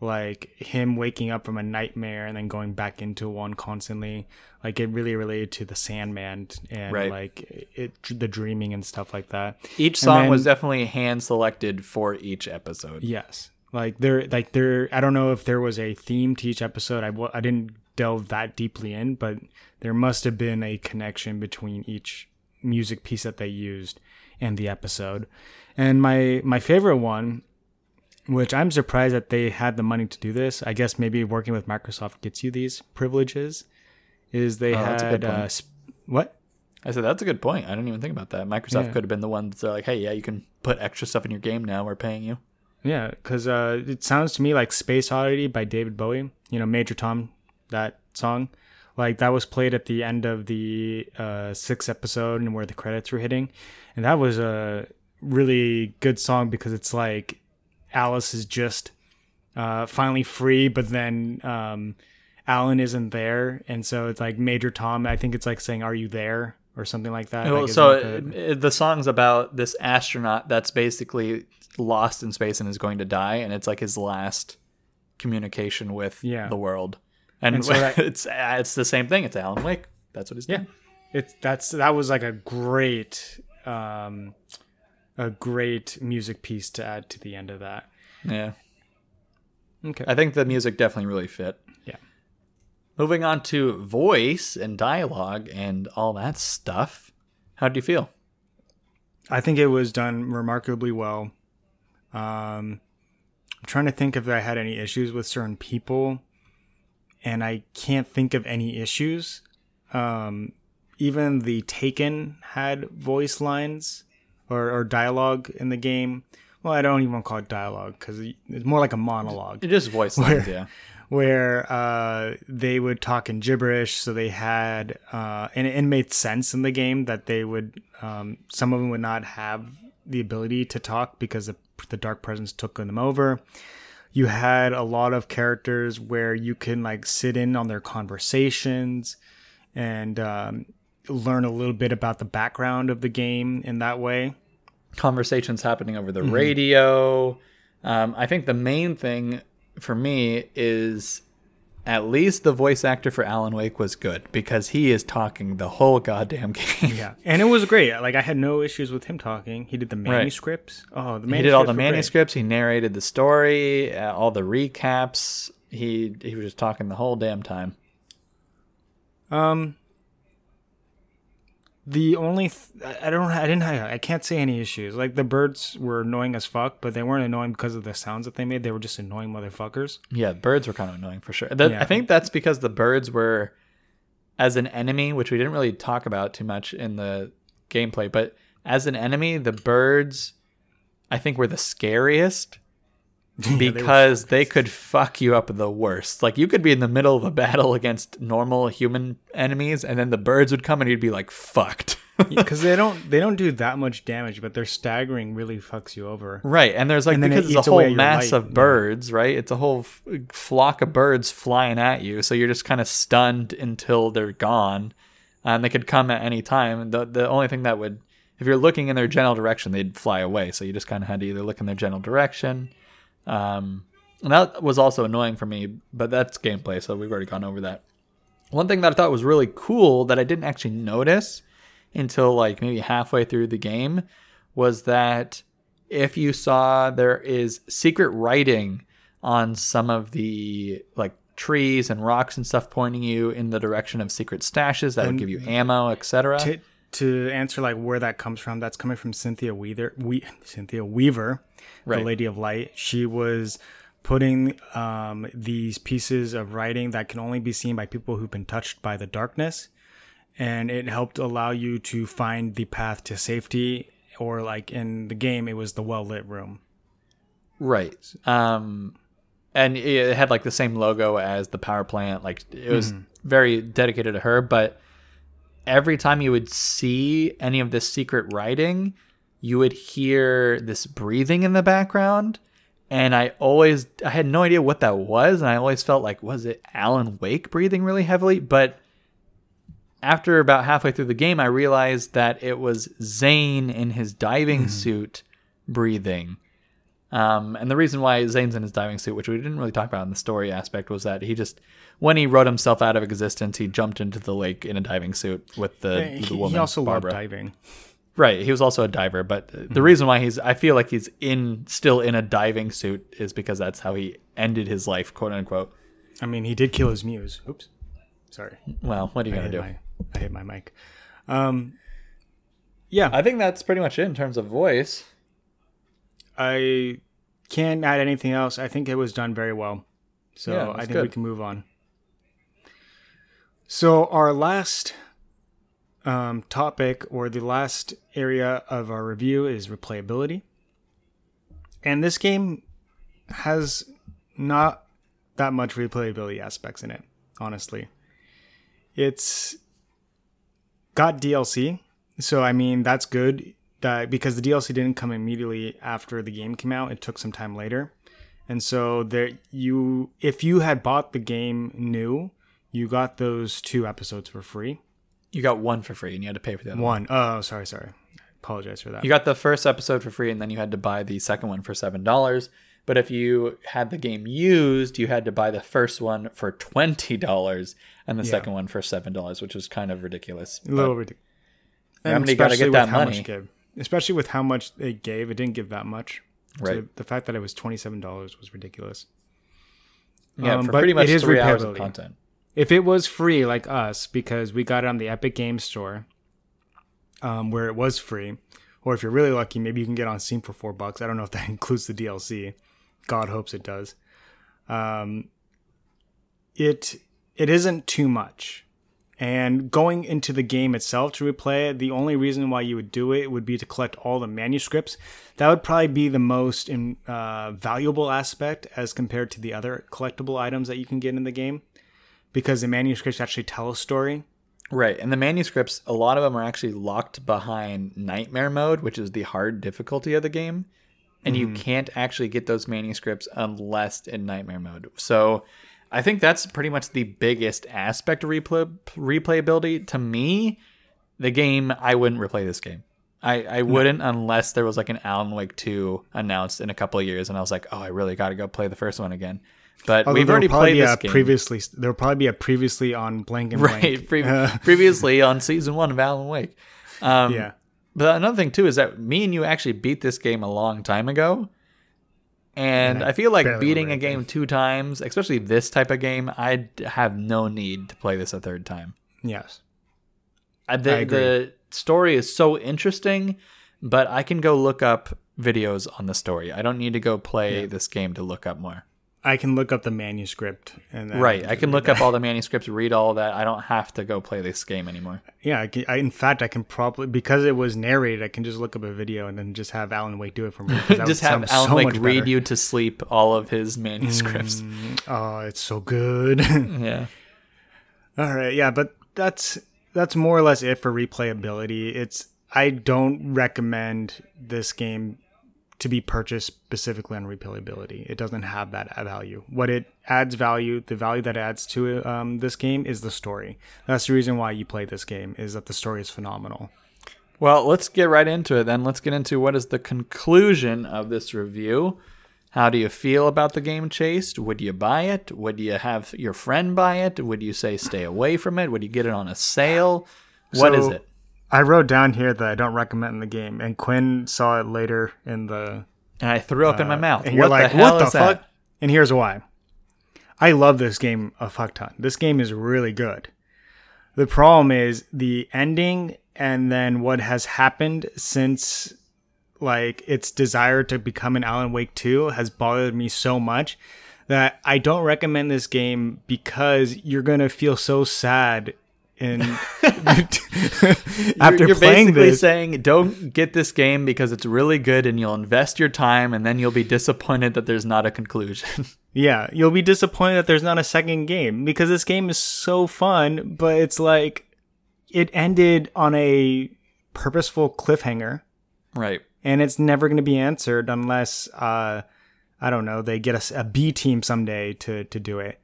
like him waking up from a nightmare and then going back into one constantly. Like it really related to the Sandman and Right. like it, the dreaming and stuff like that. Each song then- was definitely hand selected for each episode. Yes. Like there, like there. I don't know if there was a theme to each episode. I I didn't delve that deeply in, but there must have been a connection between each music piece that they used and the episode. And my my favorite one, which I'm surprised that they had the money to do this. I guess maybe working with Microsoft gets you these privileges. Is they Oh, that's had uh, sp- what? I said that's a good point. I didn't even think about that. Microsoft Yeah. could have been the ones that are like, "Hey, yeah, you can put extra stuff in your game now. We're paying you." Yeah, because uh, it sounds to me like Space Oddity by David Bowie. You know, Major Tom, that song. Like that was played at the end of the uh, sixth episode and where the credits were hitting, and that was a really good song because it's like Alice is just uh, finally free, but then um, Alan isn't there, and so it's like Major Tom. I think it's like saying, "Are you there?" or something like that. Well, Like, so isn't it uh, the song's about this astronaut that's basically lost in space and is going to die, and it's like his last communication with Yeah. the world. And, And so that- it's uh, it's the same thing. It's Alan Wake. That's what he's Yeah. doing. it's that's that was like a great um a great music piece to add to the end of that Yeah. okay I think the music definitely really fit. Yeah. Moving on to voice and dialogue and all that stuff. How do you feel? i think it was done remarkably well um i'm trying to think if i had any issues with certain people and i can't think of any issues um even the taken had voice lines or, or dialogue in the game well i don't even call it dialogue because it's more like a monologue It is just voice lines, yeah. where uh, they would talk in gibberish. So they had, uh, and it made sense in the game that they would, um, some of them would not have the ability to talk because the, the dark presence took them over. You had a lot of characters where you can like sit in on their conversations and um, learn a little bit about the background of the game in that way. conversations happening over the Mm-hmm. radio. Um, I think the main thing for me is at least the voice actor for Alan Wake was good because he is talking the whole goddamn game. Yeah, and it was great. Like I had no issues with him talking. He did the manuscripts. Oh, the manuscripts he did all the were great. manuscripts. He narrated the story, uh, all the recaps. He he was just talking the whole damn time. Um, the only th- I don't I didn't have, I can't say any issues. Like the birds were annoying as fuck, but they weren't annoying because of the sounds that they made. They were just annoying motherfuckers. Yeah, birds were kind of annoying for sure. That, Yeah. I think that's because the birds were as an enemy, which we didn't really talk about too much in the gameplay, but as an enemy, the birds I think were the scariest they were- because they could fuck you up the worst. Like you could be in the middle of a battle against normal human enemies and then the birds would come and you'd be like fucked. because they don't they don't do that much damage, but their staggering really fucks you over. Right, and there's like And because it it's a whole mass light, of yeah. birds, right? It's a whole f- flock of birds flying at you, so you're just kind of stunned until they're gone, and they could come at any time. The the only thing that would, if you're looking in their general direction, they'd fly away. So you just kind of had to either look in their general direction, um, and that was also annoying for me. But that's gameplay, so we've already gone over that. One thing that I thought was really cool that I didn't actually notice until like maybe halfway through the game was that if you saw there is secret writing on some of the like trees and rocks and stuff pointing you in the direction of secret stashes that would give you ammo, etc. To, to answer like where that comes from, that's coming from Cynthia Weaver. We Cynthia Weaver, Right. the Lady of Light. She was putting um, these pieces of writing that can only be seen by people who've been touched by the darkness, and it helped allow you to find the path to safety. Or like in the game, it was the well lit room. Right. Um, and it had like the same logo as the power plant. Like it was very dedicated to her. But every time you would see any of this secret writing, you would hear this breathing in the background. And I always, I had no idea what that was. And I always felt like, was it Alan Wake breathing really heavily? But after about halfway through the game, I realized that it was Zane in his diving suit breathing. Um, and the reason why Zane's in his diving suit, which we didn't really talk about in the story aspect, was that he just, when he wrote himself out of existence, he jumped into the lake in a diving suit with the, He, the he woman, also Barbara. loved diving. Right. He was also a diver, but Mm-hmm. the reason why he's, I feel like he's in, still in a diving suit is because that's how he ended his life, quote unquote. I mean, he did kill his muse. Oops, sorry. Well, what are you going to do? my I hit my mic. Um, yeah, I think that's pretty much it in terms of voice. I can't add anything else. I think it was done very well. So Yeah, I think we can move on. So our last um, topic or the last area of our review is replayability. And this game has not that much replayability aspects in it, honestly. It's got DLC, so I mean that's good. That because the DLC didn't come immediately after the game came out, it took some time later, and so there you if you had bought the game new, you got those two episodes for free. You got one for free, and you had to pay for the other one. One. Oh, sorry, sorry. I apologize for that. You got the first episode for free, and then you had to buy the second one for seven dollars. But if you had the game used, you had to buy the first one for twenty dollars and the Yeah. second one for seven dollars, which was kind of ridiculous. a little ridiculous. Remedy gotta get that money. Gave, especially with how much they gave, it didn't give that much. So Right. the fact that it was twenty seven dollars was ridiculous. yeah, Um, for but pretty much it is three hours of content. If it was free like us, because we got it on the Epic Games Store, um, where it was free, or if you're really lucky, maybe you can get on Steam for four bucks. I don't know if that includes the DLC. God hopes it does. Um, it it isn't too much. And going into the game itself to replay it, the only reason why you would do it would be to collect all the manuscripts. That would probably be the most in, uh, valuable aspect as compared to the other collectible items that you can get in the game, because the manuscripts actually tell a story. Right, and the manuscripts, a lot of them are actually locked behind Nightmare mode, which is the hard difficulty of the game, and you mm-hmm. can't actually get those manuscripts unless in Nightmare mode. So, I think that's pretty much the biggest aspect of replay replayability to me. The game, I wouldn't replay this game. I, I wouldn't unless there was like an Alan Wake 2 announced in a couple of years, and I was like, oh, I really got to go play the first one again. But Although we've already played this game. previously. There'll probably be a previously on blank and right blank. pre- Uh, previously on season one of Alan Wake. Um, yeah. But another thing too is that me and you actually beat this game a long time ago, and And I I feel like beating a game two times, especially this type of game, I have no need to play this a third time. Yes. Uh, The, I the story is so interesting, but I can go look up videos on the story. I don't need to go play this game to look up more. I can look up the manuscript and then Right, I can look up all the manuscripts, read all that. I don't have to go play this game anymore. Yeah, I can, I, in fact, I can probably because it was narrated. I can just look up a video and then just have Alan Wake do it for me. that Just have Alan so Wake read better. you to sleep all of his manuscripts. Mm, oh, it's so good. Yeah. All right, yeah, but that's that's more or less it for replayability. It's I don't recommend this game to be purchased specifically on replayability. It doesn't have that value. What it adds value, the value that it adds to um, this game is the story. That's the reason why you play this game is that the story is phenomenal. Well, let's get right into it then. Let's get into what is the conclusion of this review. How do you feel about the game Chase? Would you buy it? Would you have your friend buy it? Would you say stay away from it? Would you get it on a sale? What is So- it? I wrote down here that I don't recommend the game, and Quinn saw it later in the And I threw up in my mouth. Uh, and you're like, the hell what the fuck? that? And here's why. I love this game a fuck ton. This game is really good. The problem is the ending and then what has happened since like its desire to become an Alan Wake 2 has bothered me so much that I don't recommend this game because you're going to feel so sad and after you're, you're playing basically this saying don't get this game because it's really good and you'll invest your time and then you'll be disappointed that there's not a conclusion. Yeah, you'll be disappointed that there's not a second game because this game is so fun, but it's like it ended on a purposeful cliffhanger right. and it's never going to be answered unless uh I don't know, they get us a, B team someday to to do it.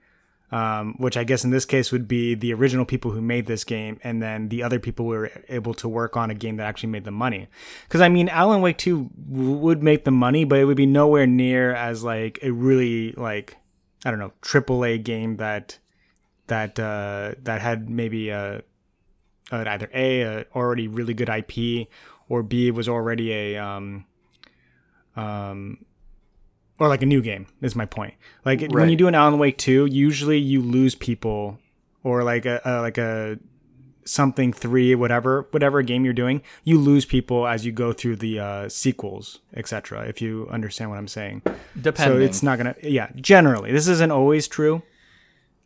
Um, which I guess in this case would be the original people who made this game, and then the other people were able to work on a game that actually made the money. Because I mean, Alan Wake Two would make the money, but it would be nowhere near as like a really like I don't know AAA game that that uh, that had maybe a, a either a, a already really good IP or B was already a um um or like a new game is my point. Like when you do an Alan Wake 2, usually you lose people or like a, a like a something 3 whatever whatever game you're doing, you lose people as you go through the uh sequels, etc. if you understand what I'm saying. Depending. So it's not going to yeah, generally. This isn't always true.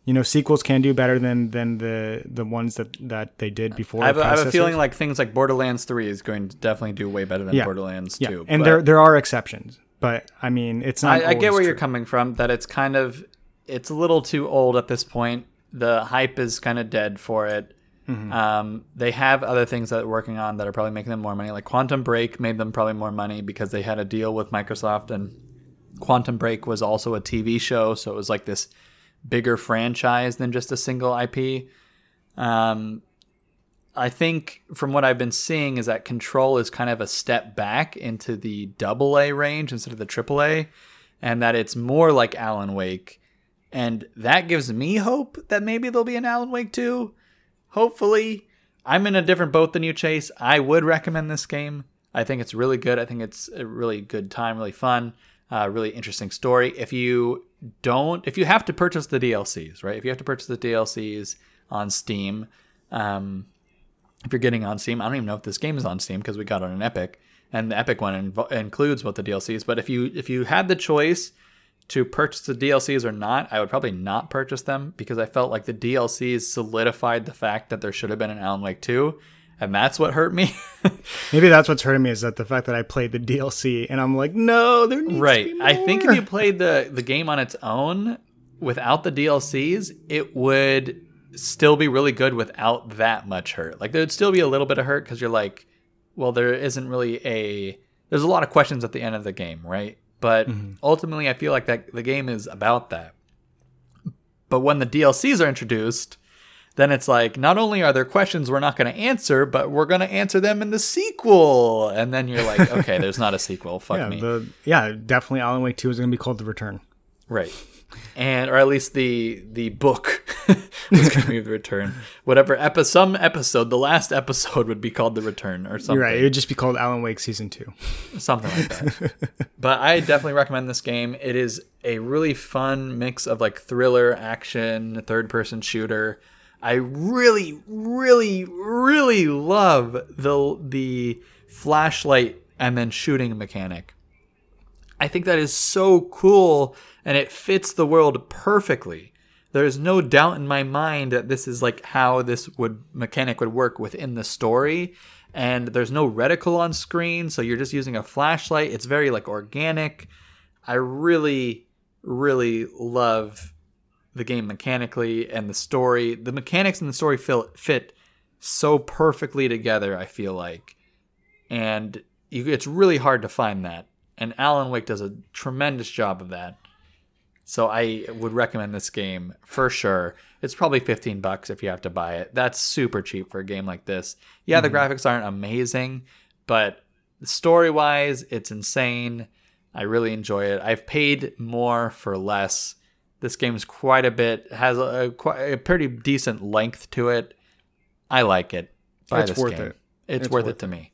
You know, sequels can do better than than the the ones that that they did before. I have, a- I have a feeling like things like Borderlands 3 is going to definitely do way better than Yeah. Borderlands yeah, 2. and but- there there are exceptions. But I mean, it's not. I, I get where you're coming from. That it's kind of it's a little too old at this point. The hype is kind of dead for it. Mm-hmm. Um, they have other things that they're working on that are probably making them more money. Like Quantum Break made them probably more money because they had a deal with Microsoft, and Quantum Break was also a TV show, so it was like this bigger franchise than just a single IP. Um, I think from what I've been seeing is that Control is kind of a step back into the double A range instead of the triple A, and that it's more like Alan Wake. And that gives me hope that maybe there'll be an Alan Wake 2. Hopefully. I'm in a different boat than you, Chase. I would recommend this game. I think it's really good. I think it's a really good time, really fun, uh, really interesting story. If you don't, if you have to purchase the DLCs, right? If you have to purchase the DLCs on Steam, um, if you're getting on Steam, I don't even know if this game is on Steam because we got it on an Epic, and the Epic one invo- includes both the DLCs. But if you if you had the choice to purchase the DLCs or not, I would probably not purchase them because I felt like the DLCs solidified the fact that there should have been an Alan Wake 2, and that's what hurt me. Maybe that's what's hurting me is that the fact that I played the DLC and I'm like, no, there needs right. to be I think if you played the the game on its own without the DLCs, it would still be really good without that much hurt. Like there would still be a little bit of hurt because you're like, well, there isn't really a. There's a lot of questions at the end of the game, right? But mm-hmm. ultimately, I feel like that the game is about that. But when the DLCs are introduced, then it's like not only are there questions we're not going to answer, but we're going to answer them in the sequel. And then you're like, okay, there's not a sequel. Fuck yeah, me. the yeah, definitely Alan Wake 2 is going to be called The Return. Right. And or at least the the book was going to be the return. Whatever episode, some episode, the last episode would be called the return or something. You're right. It would just be called Alan Wake Season 2. something like that. but I definitely recommend this game. It is a really fun mix of like thriller, action, third person shooter. I really, really, really love the the flashlight and then shooting mechanic. I think that is so cool and it fits the world perfectly. There's no doubt in my mind that this is like how this would mechanic would work within the story. And there's no reticle on screen, so you're just using a flashlight. It's very like organic. I really, really love the game mechanically and the story. The mechanics and the story fit so perfectly together, I feel like. And you, it's really hard to find that. And Alan Wake does a tremendous job of that. So I would recommend this game for sure. It's probably 15 bucks if you have to buy it. That's super cheap for a game like this. Yeah, the mm-hmm. graphics aren't amazing, but story-wise, it's insane. I really enjoy it. I've paid more for less. This game is quite a bit has a, quite, a pretty decent length to it. I like it. Buy It's worth game. it. It's, It's worth worth it to me.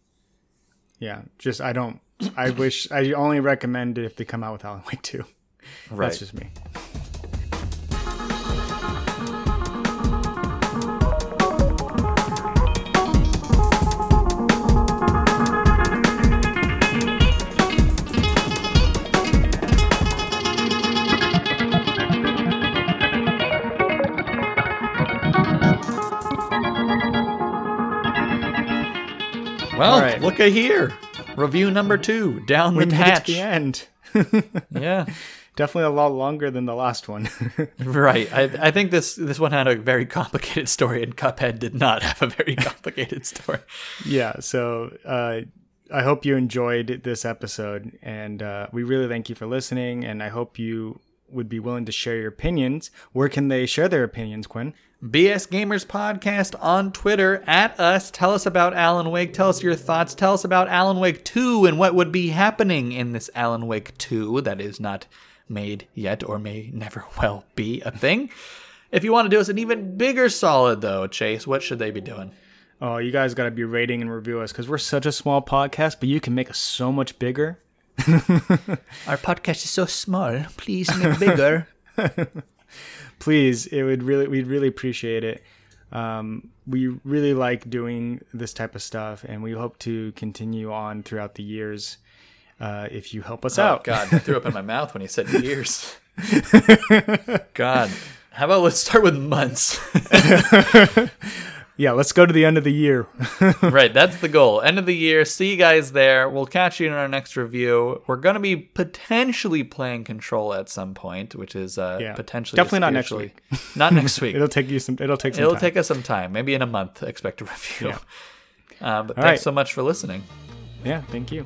Yeah, just I don't. I wish I only recommend it if they come out with Alan Wake 2. Right. That's just me. Well, right. look at here. Review number two. Down We the hatch. the end. Yeah. Definitely a lot longer than the last one. Right. I, I think this this one had a very complicated story, and Cuphead did not have a very complicated story. yeah, so uh, I hope you enjoyed this episode, and uh, we really thank you for listening. And I hope you would be willing to share your opinions. Where can they share their opinions, Quinn? BS Gamers Podcast on Twitter at us. Tell us about Alan Wake. Tell us your thoughts. Tell us about Alan Wake 2 and what would be happening in this Alan Wake 2 that is not made yet or may never well be a thing. If you want to do us an even bigger solid, though, Chase, what should they be doing? Oh, you guys got to be rating and review us because we're such a small podcast, but you can make us so much bigger. Our podcast is so small. Please make bigger. Please, it would really, we'd really appreciate it. Um, we really like doing this type of stuff, and we hope to continue on throughout the years. Uh, if you help us Oh out, God, I threw up in my mouth when he said years. God, how about let's start with months? Yeah, let's go to the end of the year. right, that's the goal. End of the year. See you guys there. We'll catch you in our next review. We're going to be potentially playing Control at some point, which is uh, Yeah. potentially Definitely not next spiritually- Not next week. it'll take you some. It'll take some It'll time. take us some time. Maybe in a month. Expect a review. Yeah. Um, but All thanks right. so much for listening. yeah. Thank you.